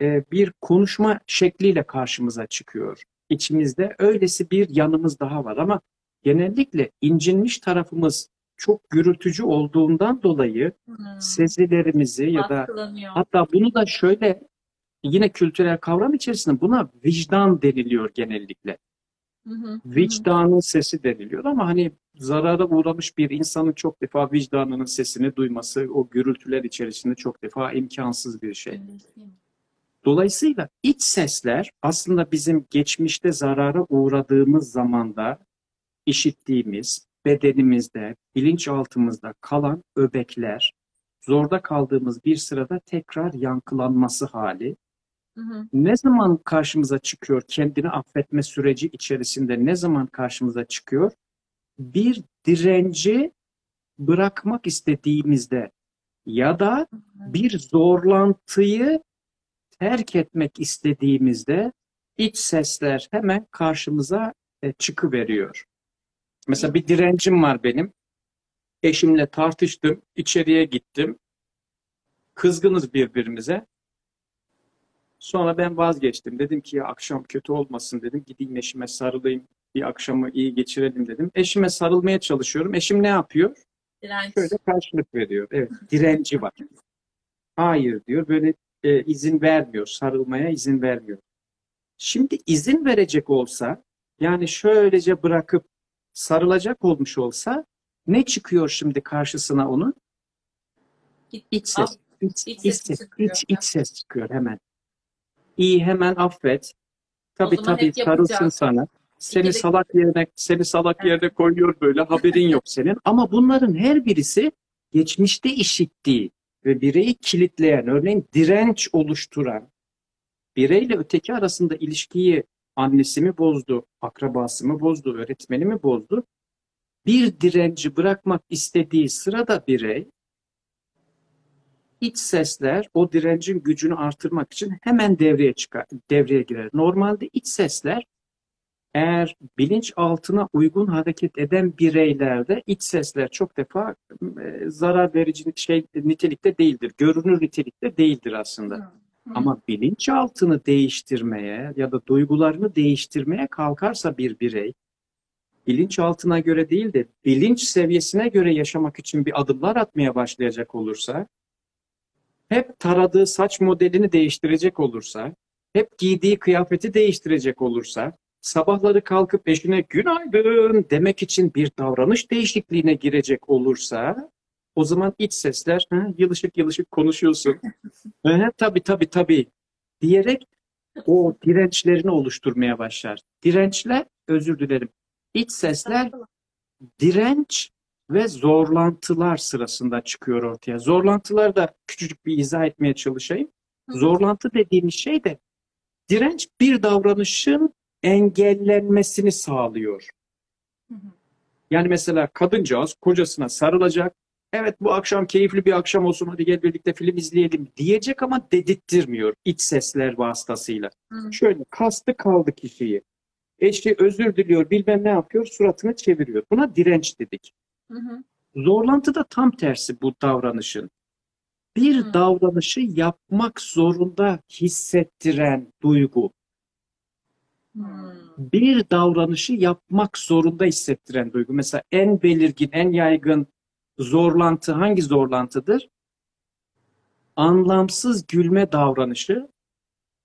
[SPEAKER 4] e, bir konuşma şekliyle karşımıza çıkıyor. İçimizde öylesi bir yanımız daha var ama genellikle incinmiş tarafımız çok gürültücü olduğundan dolayı
[SPEAKER 2] Hı.
[SPEAKER 4] sezilerimizi ya da hatta bunu da şöyle yine kültürel kavram içerisinde buna vicdan deniliyor genellikle.
[SPEAKER 2] Hı hı.
[SPEAKER 4] Vicdanın sesi deniliyor ama hani zarara uğramış bir insanın çok defa vicdanının sesini duyması o gürültüler içerisinde çok defa imkansız bir şey. Dolayısıyla iç sesler aslında bizim geçmişte zarara uğradığımız zamanda işittiğimiz, bedenimizde, bilinçaltımızda kalan öbekler, zorda kaldığımız bir sırada tekrar yankılanması hali.
[SPEAKER 2] Hı hı.
[SPEAKER 4] Ne zaman karşımıza çıkıyor kendini affetme süreci içerisinde ne zaman karşımıza çıkıyor? Bir direnci bırakmak istediğimizde ya da bir zorlantıyı terk etmek istediğimizde iç sesler hemen karşımıza e, çıkıveriyor. Mesela bir direncim var benim. Eşimle tartıştım, içeriye gittim. Kızgınız birbirimize. Sonra ben vazgeçtim. Dedim ki ya akşam kötü olmasın dedim. Gideyim eşime sarılayım. Bir akşamı iyi geçirelim dedim. Eşime sarılmaya çalışıyorum. Eşim ne yapıyor?
[SPEAKER 2] Direnç.
[SPEAKER 4] Şöyle karşılık veriyor. Evet, direnci var. Hayır diyor. Böyle e, izin vermiyor. Sarılmaya izin vermiyor. Şimdi izin verecek olsa, yani şöylece bırakıp sarılacak olmuş olsa, ne çıkıyor şimdi karşısına onun?
[SPEAKER 2] Git,
[SPEAKER 4] İç ses.
[SPEAKER 2] Af-
[SPEAKER 4] İç,
[SPEAKER 2] iç
[SPEAKER 4] iç ses, iç, iç ses çıkıyor hemen. İyi hemen affet.
[SPEAKER 2] Hep yapacak.
[SPEAKER 4] sarılsın sana. Seni
[SPEAKER 2] İkide-
[SPEAKER 4] salak yerine seni salak
[SPEAKER 2] Evet.
[SPEAKER 4] yerine koyuyor böyle haberin yok senin. Ama bunların her birisi geçmişte işittiği ve bireyi kilitleyen, örneğin direnç oluşturan, bireyle öteki arasında ilişkiyi annesi mi bozdu, akrabası mı bozdu, öğretmeni mi bozdu? Bir direnci bırakmak istediği sırada birey iç sesler o direncin gücünü artırmak için hemen devreye çıkar, devreye girer. Normalde iç sesler eğer bilinç altına uygun hareket eden bireylerde iç sesler çok defa e, zarar verici şey nitelikte değildir. Görünür nitelikte değildir aslında.
[SPEAKER 2] Hı. Hı.
[SPEAKER 4] Ama bilinçaltını değiştirmeye ya da duygularını değiştirmeye kalkarsa bir birey bilinçaltına göre değil de bilinç seviyesine göre yaşamak için bir adımlar atmaya başlayacak olursa hep taradığı saç modelini değiştirecek olursa, hep giydiği kıyafeti değiştirecek olursa, sabahları kalkıp eşine günaydın demek için bir davranış değişikliğine girecek olursa, o zaman iç sesler ha, yılışık yılışık konuşuyorsun. Ha, tabii tabii tabii diyerek o dirençlerini oluşturmaya başlar. Dirençler, özür dilerim, iç sesler direnç ve zorlantılar sırasında çıkıyor ortaya. Zorlantılar da küçücük bir izah etmeye çalışayım. Zorlantı dediğimiz şey de direnç bir davranışın engellenmesini sağlıyor.
[SPEAKER 1] Hı hı.
[SPEAKER 4] Yani mesela kadıncağız kocasına sarılacak. Evet bu akşam keyifli bir akşam olsun hadi gel birlikte film izleyelim diyecek ama dedirttirmiyor iç sesler vasıtasıyla.
[SPEAKER 2] Hı.
[SPEAKER 4] Şöyle kastı kaldı kişiyi. Eşi özür diliyor bilmem ne yapıyor suratını çeviriyor. Buna direnç dedik.
[SPEAKER 2] Hı hı.
[SPEAKER 4] Zorlantı da tam tersi bu davranışın. Bir
[SPEAKER 2] Hı.
[SPEAKER 4] davranışı yapmak zorunda hissettiren duygu.
[SPEAKER 2] Hı.
[SPEAKER 4] Bir davranışı yapmak zorunda hissettiren duygu. Mesela en belirgin, en yaygın zorlantı hangi zorlantıdır? Anlamsız gülme davranışı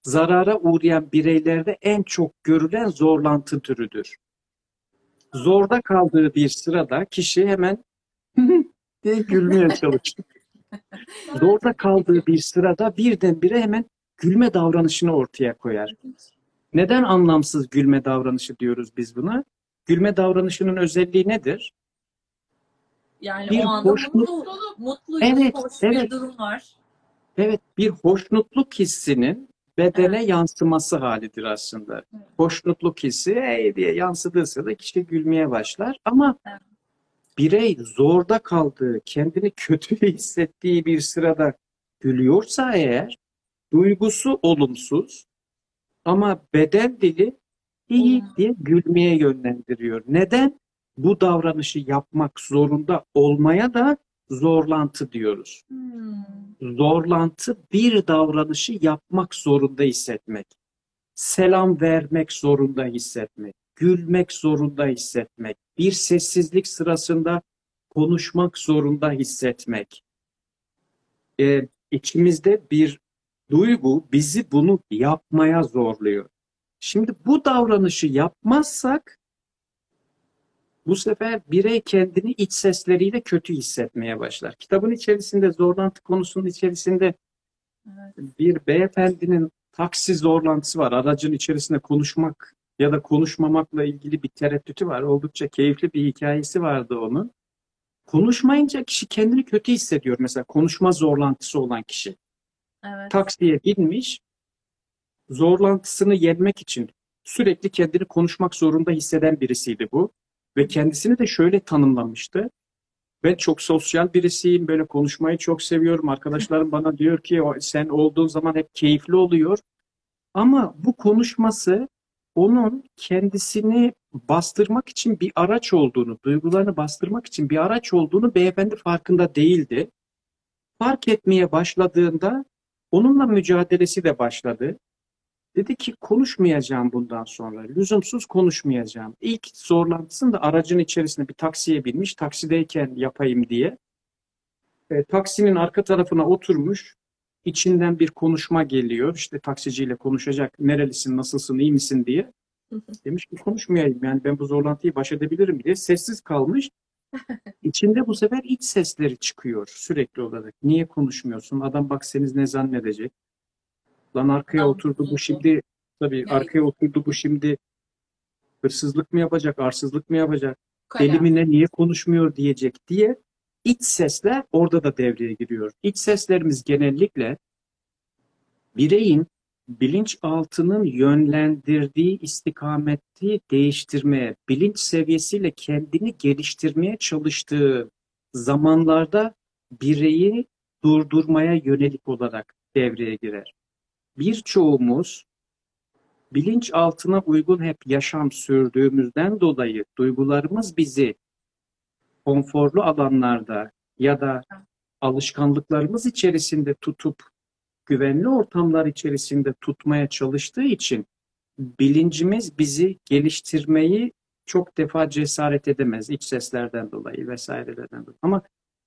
[SPEAKER 4] zarara uğrayan bireylerde en çok görülen zorlantı türüdür. Zorda kaldığı bir sırada kişi hemen diye gülmeye çalışır. Zorda kaldığı bir sırada birdenbire hemen gülme davranışını ortaya koyar. Neden anlamsız gülme davranışı diyoruz biz buna? Gülme davranışının özelliği nedir?
[SPEAKER 2] Yani
[SPEAKER 4] Bir
[SPEAKER 2] o anda
[SPEAKER 4] hoşnut-
[SPEAKER 2] mutlu, mutluyuz,
[SPEAKER 4] Evet,
[SPEAKER 2] hoş bir
[SPEAKER 4] evet.
[SPEAKER 2] durum var.
[SPEAKER 4] Evet, bir hoşnutluk hissinin bedene yansıması halidir aslında.
[SPEAKER 2] Evet.
[SPEAKER 4] Hoşnutluk hissi hey diye yansıdığı sırada kişi gülmeye başlar. Ama
[SPEAKER 2] Evet.
[SPEAKER 4] birey zorda kaldığı, kendini kötü hissettiği bir sırada gülüyorsa eğer, duygusu olumsuz ama beden dili iyi
[SPEAKER 2] Olumlu.
[SPEAKER 4] diye gülmeye yönlendiriyor. Neden? Bu davranışı yapmak zorunda olmaya da zorlantı diyoruz.
[SPEAKER 2] Hmm.
[SPEAKER 4] Zorlantı bir davranışı yapmak zorunda hissetmek. Selam vermek zorunda hissetmek. Gülmek zorunda hissetmek. Bir sessizlik sırasında konuşmak zorunda hissetmek. Ee, içimizde bir Duygu bizi bunu yapmaya zorluyor. Şimdi bu davranışı yapmazsak bu sefer birey kendini iç sesleriyle kötü hissetmeye başlar. Kitabın içerisinde zorlantı konusunun içerisinde
[SPEAKER 2] Evet.
[SPEAKER 4] bir beyefendinin taksi zorlantısı var. Aracın içerisinde konuşmak ya da konuşmamakla ilgili bir tereddütü var. Oldukça keyifli bir hikayesi vardı onun. Konuşmayınca kişi kendini kötü hissediyor. Mesela konuşma zorlantısı olan kişi.
[SPEAKER 2] Evet.
[SPEAKER 4] Taksiye binmiş, zorlantısını yenmek için sürekli kendini konuşmak zorunda hisseden birisiydi bu. Ve kendisini de şöyle tanımlamıştı. Ben çok sosyal birisiyim, böyle konuşmayı çok seviyorum. Arkadaşlarım bana diyor ki "O- sen olduğun zaman hep keyifli oluyor. Ama bu konuşması onun kendisini bastırmak için bir araç olduğunu, duygularını bastırmak için bir araç olduğunu beyefendi farkında değildi. Fark etmeye başladığında onunla mücadelesi de başladı. Dedi ki konuşmayacağım bundan sonra. Lüzumsuz konuşmayacağım. İlk zorlantısını da aracın içerisinde bir taksiye binmiş. Taksideyken yapayım diye. E, taksinin arka tarafına oturmuş. İçinden bir konuşma geliyor. İşte taksiciyle konuşacak. Nerelisin, nasılsın, iyi misin diye. Demiş ki konuşmayayım yani ben bu zorlantıyı baş edebilirim diye. Sessiz kalmış. İçinde bu sefer iç sesleri çıkıyor sürekli olarak. Niye konuşmuyorsun? Adam bak seniz ne zannedecek? Lan arkaya oturdu bu şimdi tabii arkaya oturdu bu şimdi hırsızlık mı yapacak, arsızlık mı yapacak,
[SPEAKER 1] Kara.
[SPEAKER 4] deli mi ne, niye konuşmuyor diyecek diye iç sesler orada da devreye giriyor. İç seslerimiz genellikle bireyin bilinçaltının yönlendirdiği istikameti değiştirmeye, bilinç seviyesiyle kendini geliştirmeye çalıştığı zamanlarda bireyi durdurmaya yönelik olarak devreye girer. Birçoğumuz bilinçaltına uygun hep yaşam sürdüğümüzden dolayı duygularımız bizi konforlu alanlarda ya da alışkanlıklarımız içerisinde tutup güvenli ortamlar içerisinde tutmaya çalıştığı için bilincimiz bizi geliştirmeyi çok defa cesaret edemez iç seslerden dolayı vesairelerden dolayı. Ama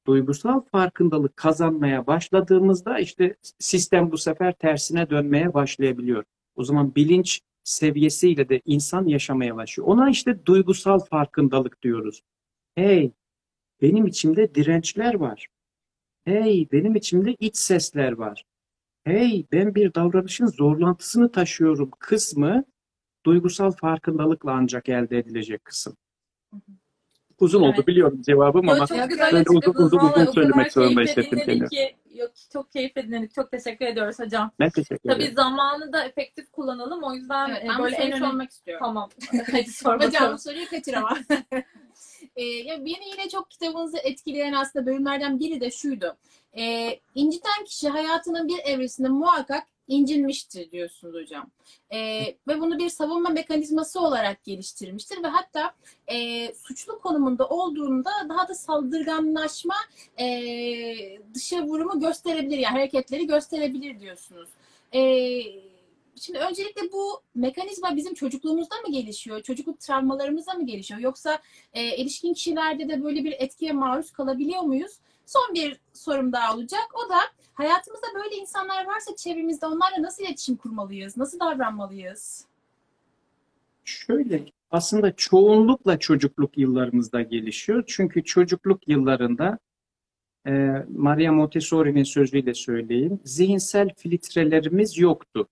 [SPEAKER 4] duygusal farkındalık kazanmaya başladığımızda işte sistem bu sefer tersine dönmeye başlayabiliyor. O zaman bilinç seviyesiyle de insan yaşamaya başlıyor. Ona işte duygusal farkındalık diyoruz. Hey, benim içimde dirençler var. Hey, benim içimde iç sesler var. Hey, ben bir davranışın zorlantısını taşıyorum kısmı duygusal farkındalıkla ancak elde edilecek kısım. Uzun oldu
[SPEAKER 2] Evet.
[SPEAKER 4] biliyorum cevabım ama
[SPEAKER 2] çok
[SPEAKER 1] Böyle
[SPEAKER 2] güzel
[SPEAKER 4] uzun-
[SPEAKER 2] açıkladınız.
[SPEAKER 4] uzun- uzun
[SPEAKER 2] o
[SPEAKER 4] söylemek zorunda hissettim kendimi.
[SPEAKER 2] ki. Yok, çok keyifle dinledik. Çok teşekkür ediyoruz hocam.
[SPEAKER 4] ben teşekkür
[SPEAKER 2] Tabii
[SPEAKER 4] ederim.
[SPEAKER 2] zamanı da efektif kullanalım. O yüzden
[SPEAKER 1] Evet,
[SPEAKER 2] e,
[SPEAKER 1] ben
[SPEAKER 2] böyle en önemli...
[SPEAKER 1] sormak istiyorum.
[SPEAKER 2] Tamam. Hadi sor
[SPEAKER 1] Hocam
[SPEAKER 2] bakalım.
[SPEAKER 1] bu soruyu kaçıramam. Ee, ya beni yine çok kitabınızı etkileyen aslında bölümlerden biri de şuydu. Ee, inciten kişi hayatının bir evresinde muhakkak incinmiştir diyorsunuz hocam. Ee, ve bunu bir savunma mekanizması olarak geliştirmiştir ve hatta e, suçlu konumunda olduğunda daha da saldırganlaşma e, dışa vurumu gösterebilir yani hareketleri gösterebilir diyorsunuz. Ee, Şimdi öncelikle bu mekanizma bizim çocukluğumuzda mı gelişiyor? Çocukluk travmalarımızda mı gelişiyor? Yoksa e, erişkin kişilerde de böyle bir etkiye maruz kalabiliyor muyuz? Son bir sorum daha olacak. O da hayatımızda böyle insanlar varsa çevremizde onlarla nasıl iletişim kurmalıyız? Nasıl davranmalıyız?
[SPEAKER 4] Şöyle aslında çoğunlukla çocukluk yıllarımızda gelişiyor. Çünkü çocukluk yıllarında e, Maria Montessori'nin sözüyle söyleyeyim, zihinsel filtrelerimiz yoktu.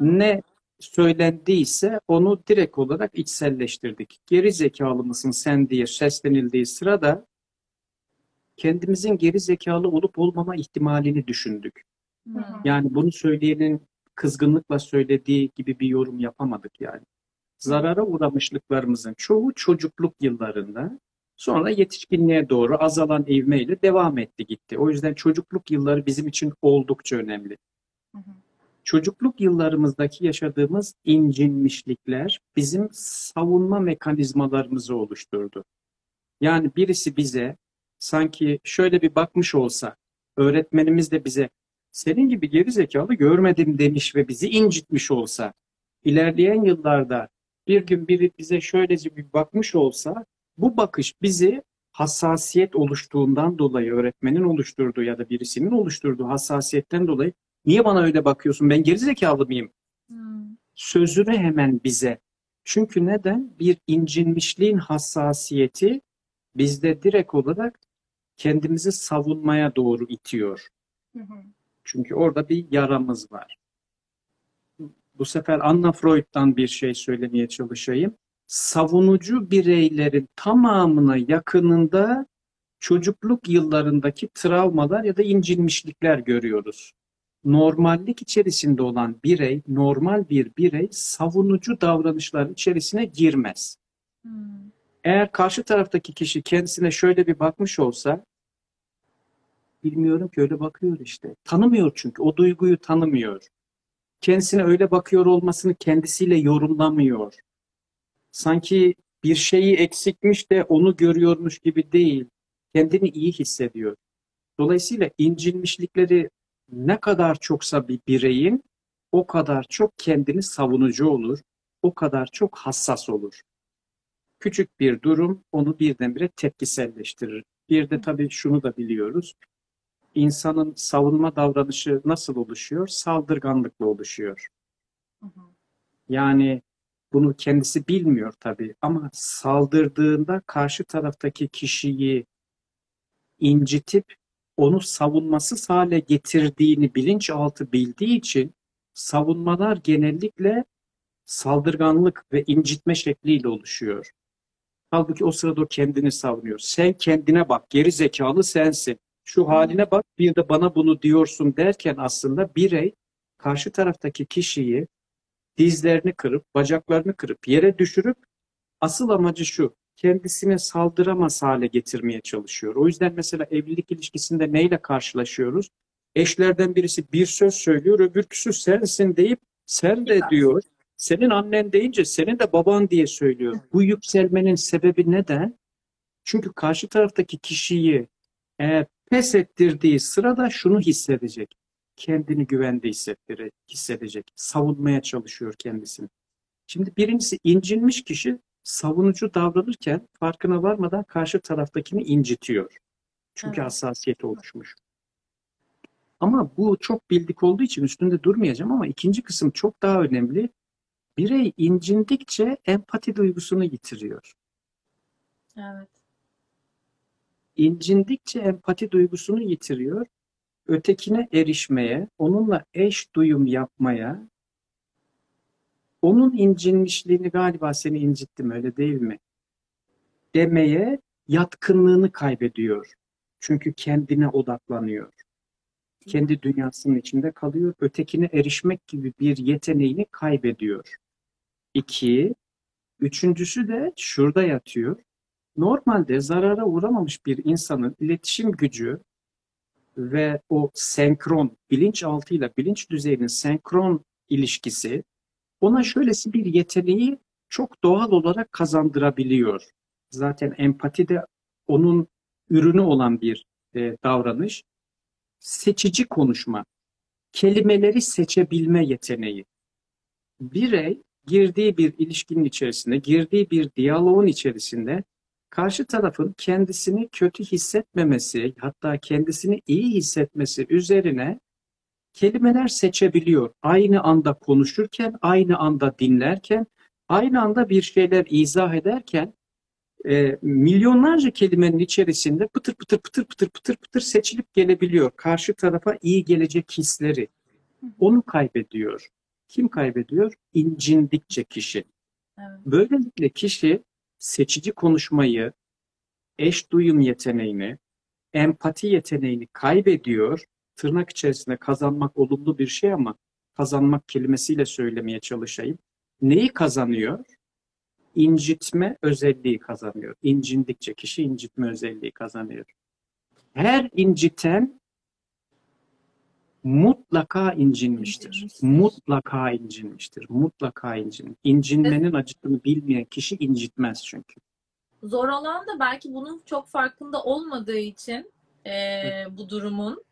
[SPEAKER 4] Ne söylendiyse onu direkt olarak içselleştirdik. Geri zekalı mısın sen diye seslenildiği sırada kendimizin geri zekalı olup olmama ihtimalini düşündük.
[SPEAKER 2] Hı.
[SPEAKER 4] Yani bunu söyleyenin kızgınlıkla söylediği gibi bir yorum yapamadık yani. Zarara uğramışlıklarımızın çoğu çocukluk yıllarında sonra yetişkinliğe doğru azalan ivmeyle devam etti gitti. O yüzden çocukluk yılları bizim için oldukça önemli. Çocukluk yıllarımızdaki yaşadığımız incinmişlikler bizim savunma mekanizmalarımızı oluşturdu. Yani birisi bize sanki şöyle bir bakmış olsa, öğretmenimiz de bize senin gibi geri zekalı görmedim demiş ve bizi incitmiş olsa, ilerleyen yıllarda bir gün biri bize şöylece bir bakmış olsa, bu bakış bizi hassasiyet oluştuğundan dolayı, öğretmenin oluşturduğu ya da birisinin oluşturduğu hassasiyetten dolayı Niye bana öyle bakıyorsun? Ben gerizekalı mıyım?
[SPEAKER 2] Hmm.
[SPEAKER 4] Sözünü hemen bize. Çünkü neden? Bir incinmişliğin hassasiyeti bizde direkt olarak kendimizi savunmaya doğru itiyor.
[SPEAKER 1] Hı hı.
[SPEAKER 4] Çünkü orada bir yaramız var. Bu sefer Anna Freud'dan bir şey söylemeye çalışayım. Savunucu bireylerin tamamına yakınında çocukluk yıllarındaki travmalar ya da incinmişlikler görüyoruz. Normallik içerisinde olan birey, normal bir birey savunucu davranışlar içerisine girmez.
[SPEAKER 2] Hmm.
[SPEAKER 4] Eğer karşı taraftaki kişi kendisine şöyle bir bakmış olsa, bilmiyorum ki öyle bakıyor işte. Tanımıyor çünkü, o duyguyu tanımıyor. Kendisine öyle bakıyor olmasını kendisiyle yorumlamıyor. Sanki bir şeyi eksikmiş de onu görüyormuş gibi değil. Kendini iyi hissediyor. Dolayısıyla incinmişlikleri ne kadar çoksa bir bireyin o kadar çok kendini savunucu olur, o kadar çok hassas olur küçük bir durum onu birdenbire tepkiselleştirir. Bir de tabii şunu da biliyoruz. İnsanın savunma davranışı nasıl oluşuyor? Saldırganlıkla oluşuyor.
[SPEAKER 1] Hı hı.
[SPEAKER 4] Yani bunu kendisi bilmiyor tabii ama saldırdığında karşı taraftaki kişiyi incitip onu savunmasız hale getirdiğini bilinçaltı bildiği için savunmalar genellikle saldırganlık ve incitme şekliyle oluşuyor. Halbuki o sırada o kendini savunuyor. Sen kendine bak, geri zekalı sensin. Şu haline bak, bir de bana bunu diyorsun derken aslında birey karşı taraftaki kişiyi dizlerini kırıp, bacaklarını kırıp yere düşürüp asıl amacı şu, kendisine saldıramaz hale getirmeye çalışıyor. O yüzden mesela evlilik ilişkisinde neyle karşılaşıyoruz? Eşlerden birisi bir söz söylüyor, öbürküsü sensin deyip sen de diyor. Senin annen deyince senin de baban diye söylüyor. Bu yükselmenin sebebi neden? Çünkü karşı taraftaki kişiyi eğer pes ettirdiği sırada şunu hissedecek. Kendini güvende hissettirecek, hissedecek. Savunmaya çalışıyor kendisini. Şimdi birincisi incinmiş kişi savunucu davranırken farkına varmadan karşı taraftakini incitiyor. Çünkü
[SPEAKER 2] Evet.
[SPEAKER 4] hassasiyeti oluşmuş. Ama bu çok bildik olduğu için üstünde durmayacağım ama ikinci kısım çok daha önemli. Birey incindikçe empati duygusunu yitiriyor.
[SPEAKER 2] Evet.
[SPEAKER 4] İncindikçe empati duygusunu yitiriyor. Ötekine erişmeye, onunla eş duyum yapmaya, onun incinmişliğini galiba seni incittim öyle değil mi? Demeye yatkınlığını kaybediyor. Çünkü kendine odaklanıyor. Kendi dünyasının içinde kalıyor. Ötekine erişmek gibi bir yeteneğini kaybediyor. İki, üçüncüsü de şurada yatıyor. Normalde zarara uğramamış bir insanın iletişim gücü ve o senkron, bilinçaltıyla bilinç düzeyinin senkron ilişkisi ona şöylesi bir yeteneği çok doğal olarak kazandırabiliyor. Zaten empati de onun ürünü olan bir e, davranış. Seçici konuşma, kelimeleri seçebilme yeteneği. Birey girdiği bir ilişkinin içerisinde, girdiği bir diyaloğun içerisinde karşı tarafın kendisini kötü hissetmemesi, hatta kendisini iyi hissetmesi üzerine kelimeler seçebiliyor. Aynı anda konuşurken, aynı anda dinlerken, aynı anda bir şeyler izah ederken e, milyonlarca kelimenin içerisinde pıtır pıtır pıtır pıtır pıtır pıtır seçilip gelebiliyor. Karşı tarafa iyi gelecek hisleri. Onu kaybediyor. Kim kaybediyor? İncindikçe kişi.
[SPEAKER 2] Evet.
[SPEAKER 4] Böylelikle kişi seçici konuşmayı, eş duyum yeteneğini, empati yeteneğini kaybediyor. Tırnak içerisinde kazanmak olumlu bir şey ama kazanmak kelimesiyle söylemeye çalışayım. Neyi kazanıyor? İncitme özelliği kazanıyor. İncindikçe kişi incitme özelliği kazanıyor. Her inciten mutlaka incinmiştir. Mutlaka incinmiştir. Mutlaka incin. İncinmenin acısını bilmeyen kişi incitmez çünkü.
[SPEAKER 2] Zor olan da belki bunun çok farkında olmadığı için eee, bu durumun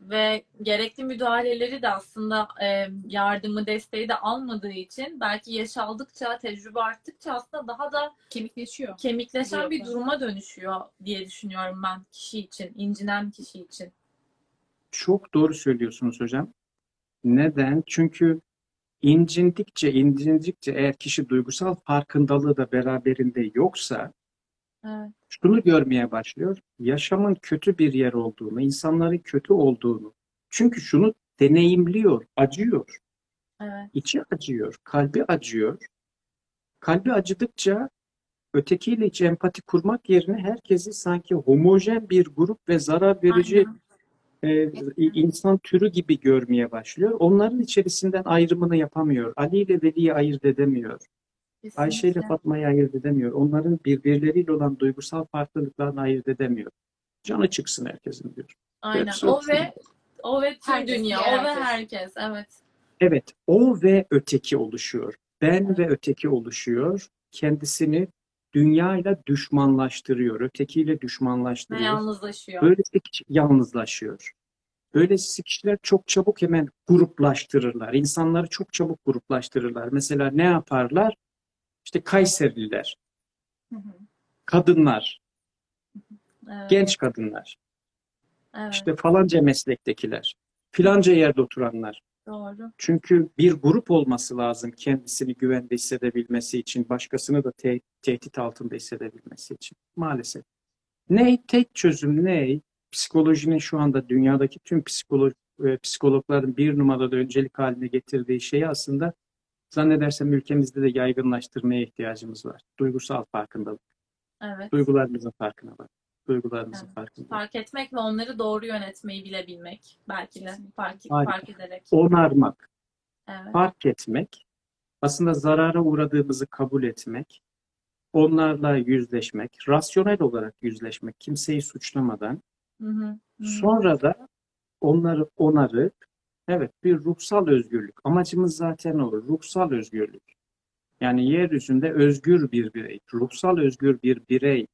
[SPEAKER 2] ve gerekli müdahaleleri de aslında eee, yardımı, desteği de almadığı için belki yaş aldıkça, tecrübe arttıkça aslında daha da
[SPEAKER 1] Kemikleşiyor.
[SPEAKER 2] kemikleşen bir duruma dönüşüyor diye düşünüyorum ben kişi için, incinen kişi için.
[SPEAKER 4] Çok doğru söylüyorsunuz hocam. Neden? Çünkü incindikçe, incindikçe eğer kişi duygusal farkındalığı da beraberinde yoksa
[SPEAKER 2] Evet.
[SPEAKER 4] şunu görmeye başlıyor. Yaşamın kötü bir yer olduğunu, insanların kötü olduğunu. Çünkü şunu deneyimliyor, acıyor.
[SPEAKER 2] Evet.
[SPEAKER 4] içi acıyor, kalbi acıyor. Kalbi acıdıkça ötekiyle hiç empati kurmak yerine herkesi sanki homojen bir grup ve zarar verici
[SPEAKER 2] Aynen.
[SPEAKER 4] E, insan türü gibi görmeye başlıyor. Onların içerisinden ayrımını yapamıyor. Ali ile Veli'yi ayırt edemiyor. Ayşe ile
[SPEAKER 2] Kesinlikle.
[SPEAKER 4] Fatma'yı ayırt edemiyor. Onların birbirleriyle olan duygusal farklılıklarını ayırt edemiyor. Canı çıksın herkesin diyor.
[SPEAKER 2] Aynen.
[SPEAKER 4] Evet,
[SPEAKER 2] O ve o ve tüm
[SPEAKER 1] Herkes,
[SPEAKER 2] dünya, o ve
[SPEAKER 1] herkes.
[SPEAKER 2] herkes. Evet.
[SPEAKER 4] Evet, o ve öteki oluşuyor. Ben ve öteki oluşuyor. Kendisini dünyayla düşmanlaştırıyor. Ötekiyle düşmanlaştırıyor.
[SPEAKER 2] yalnızlaşıyor.
[SPEAKER 4] Böylesi kişi yalnızlaşıyor. Böylesi kişiler çok çabuk hemen gruplaştırırlar. İnsanları çok çabuk gruplaştırırlar. Mesela ne yaparlar? İşte Kayserililer,
[SPEAKER 1] Hı hı.
[SPEAKER 4] kadınlar,
[SPEAKER 2] Evet.
[SPEAKER 4] genç kadınlar,
[SPEAKER 2] Evet.
[SPEAKER 4] işte falanca meslektekiler, filanca yerde oturanlar.
[SPEAKER 2] Doğru.
[SPEAKER 4] Çünkü bir grup olması lazım kendisini güvende hissedebilmesi için, başkasını da te- tehdit altında hissedebilmesi için. Maalesef. Ne? Tek çözüm ne? Psikolojinin şu anda dünyadaki tüm psikolog, e, psikologların bir numarada öncelik haline getirdiği şeyi aslında zannedersem ülkemizde de yaygınlaştırmaya ihtiyacımız var. Duygusal farkındalık.
[SPEAKER 2] Evet.
[SPEAKER 4] Duygularımızın farkına bak. Duygularımızın
[SPEAKER 2] Evet.
[SPEAKER 4] farkında.
[SPEAKER 2] Fark etmek ve onları doğru yönetmeyi bilebilmek. Belki de fark,
[SPEAKER 4] Harika.
[SPEAKER 2] fark ederek.
[SPEAKER 4] Onarmak.
[SPEAKER 2] Evet.
[SPEAKER 4] fark etmek, aslında zarara uğradığımızı kabul etmek, onlarla yüzleşmek, rasyonel olarak yüzleşmek, kimseyi suçlamadan,
[SPEAKER 2] Hı hı. Hı hı.
[SPEAKER 4] sonra da onları onarıp, evet bir ruhsal özgürlük. Amacımız zaten o, ruhsal özgürlük. Yani yeryüzünde özgür bir birey, ruhsal özgür bir birey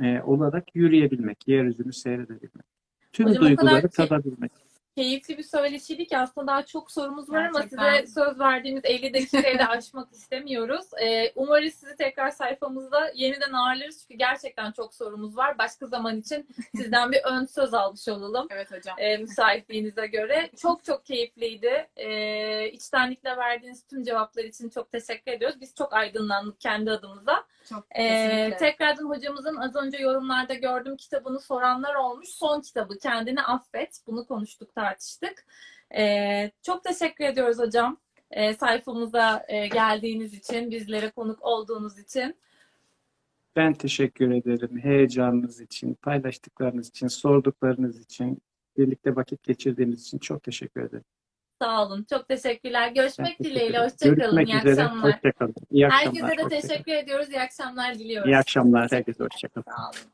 [SPEAKER 4] e, olarak yürüyebilmek, yeryüzünü seyredebilmek. Tüm
[SPEAKER 2] Hocam
[SPEAKER 4] duyguları tadabilmek.
[SPEAKER 2] Keyifli bir söyleşiydi ki aslında daha çok sorumuz var ama
[SPEAKER 1] Gerçekten.
[SPEAKER 2] size söz verdiğimiz 50 dakikayı da aşmak istemiyoruz. Ee, umarız sizi tekrar sayfamızda yeniden ağırlarız çünkü gerçekten çok sorumuz var. Başka zaman için sizden bir ön söz almış olalım.
[SPEAKER 1] Evet hocam.
[SPEAKER 2] e, müsaitliğinize göre. Çok çok keyifliydi. E, içtenlikle verdiğiniz tüm cevaplar için çok teşekkür ediyoruz. Biz çok aydınlandık kendi adımıza.
[SPEAKER 1] Çok
[SPEAKER 2] E,
[SPEAKER 1] kesinlikle.
[SPEAKER 2] tekrardan hocamızın az önce yorumlarda gördüğüm kitabını soranlar olmuş. Son kitabı Kendini Affet. Bunu konuştuk, tartıştık. E, çok teşekkür ediyoruz hocam. E, sayfamıza e, geldiğiniz için, bizlere konuk olduğunuz için.
[SPEAKER 4] Ben teşekkür ederim heyecanınız için, paylaştıklarınız için, sorduklarınız için, birlikte vakit geçirdiğiniz için çok teşekkür ederim.
[SPEAKER 2] Sağ olun. Çok teşekkürler. Görüşmek
[SPEAKER 4] teşekkür
[SPEAKER 2] dileğiyle. Hoşçakalın. İyi
[SPEAKER 4] üzere.
[SPEAKER 2] akşamlar.
[SPEAKER 4] Hoşçakalın. İyi akşamlar.
[SPEAKER 2] Herkese de
[SPEAKER 4] hoşça kalın.
[SPEAKER 2] teşekkür ediyoruz. İyi akşamlar diliyoruz.
[SPEAKER 4] İyi akşamlar. Herkese hoşçakalın.
[SPEAKER 2] Sağ olun.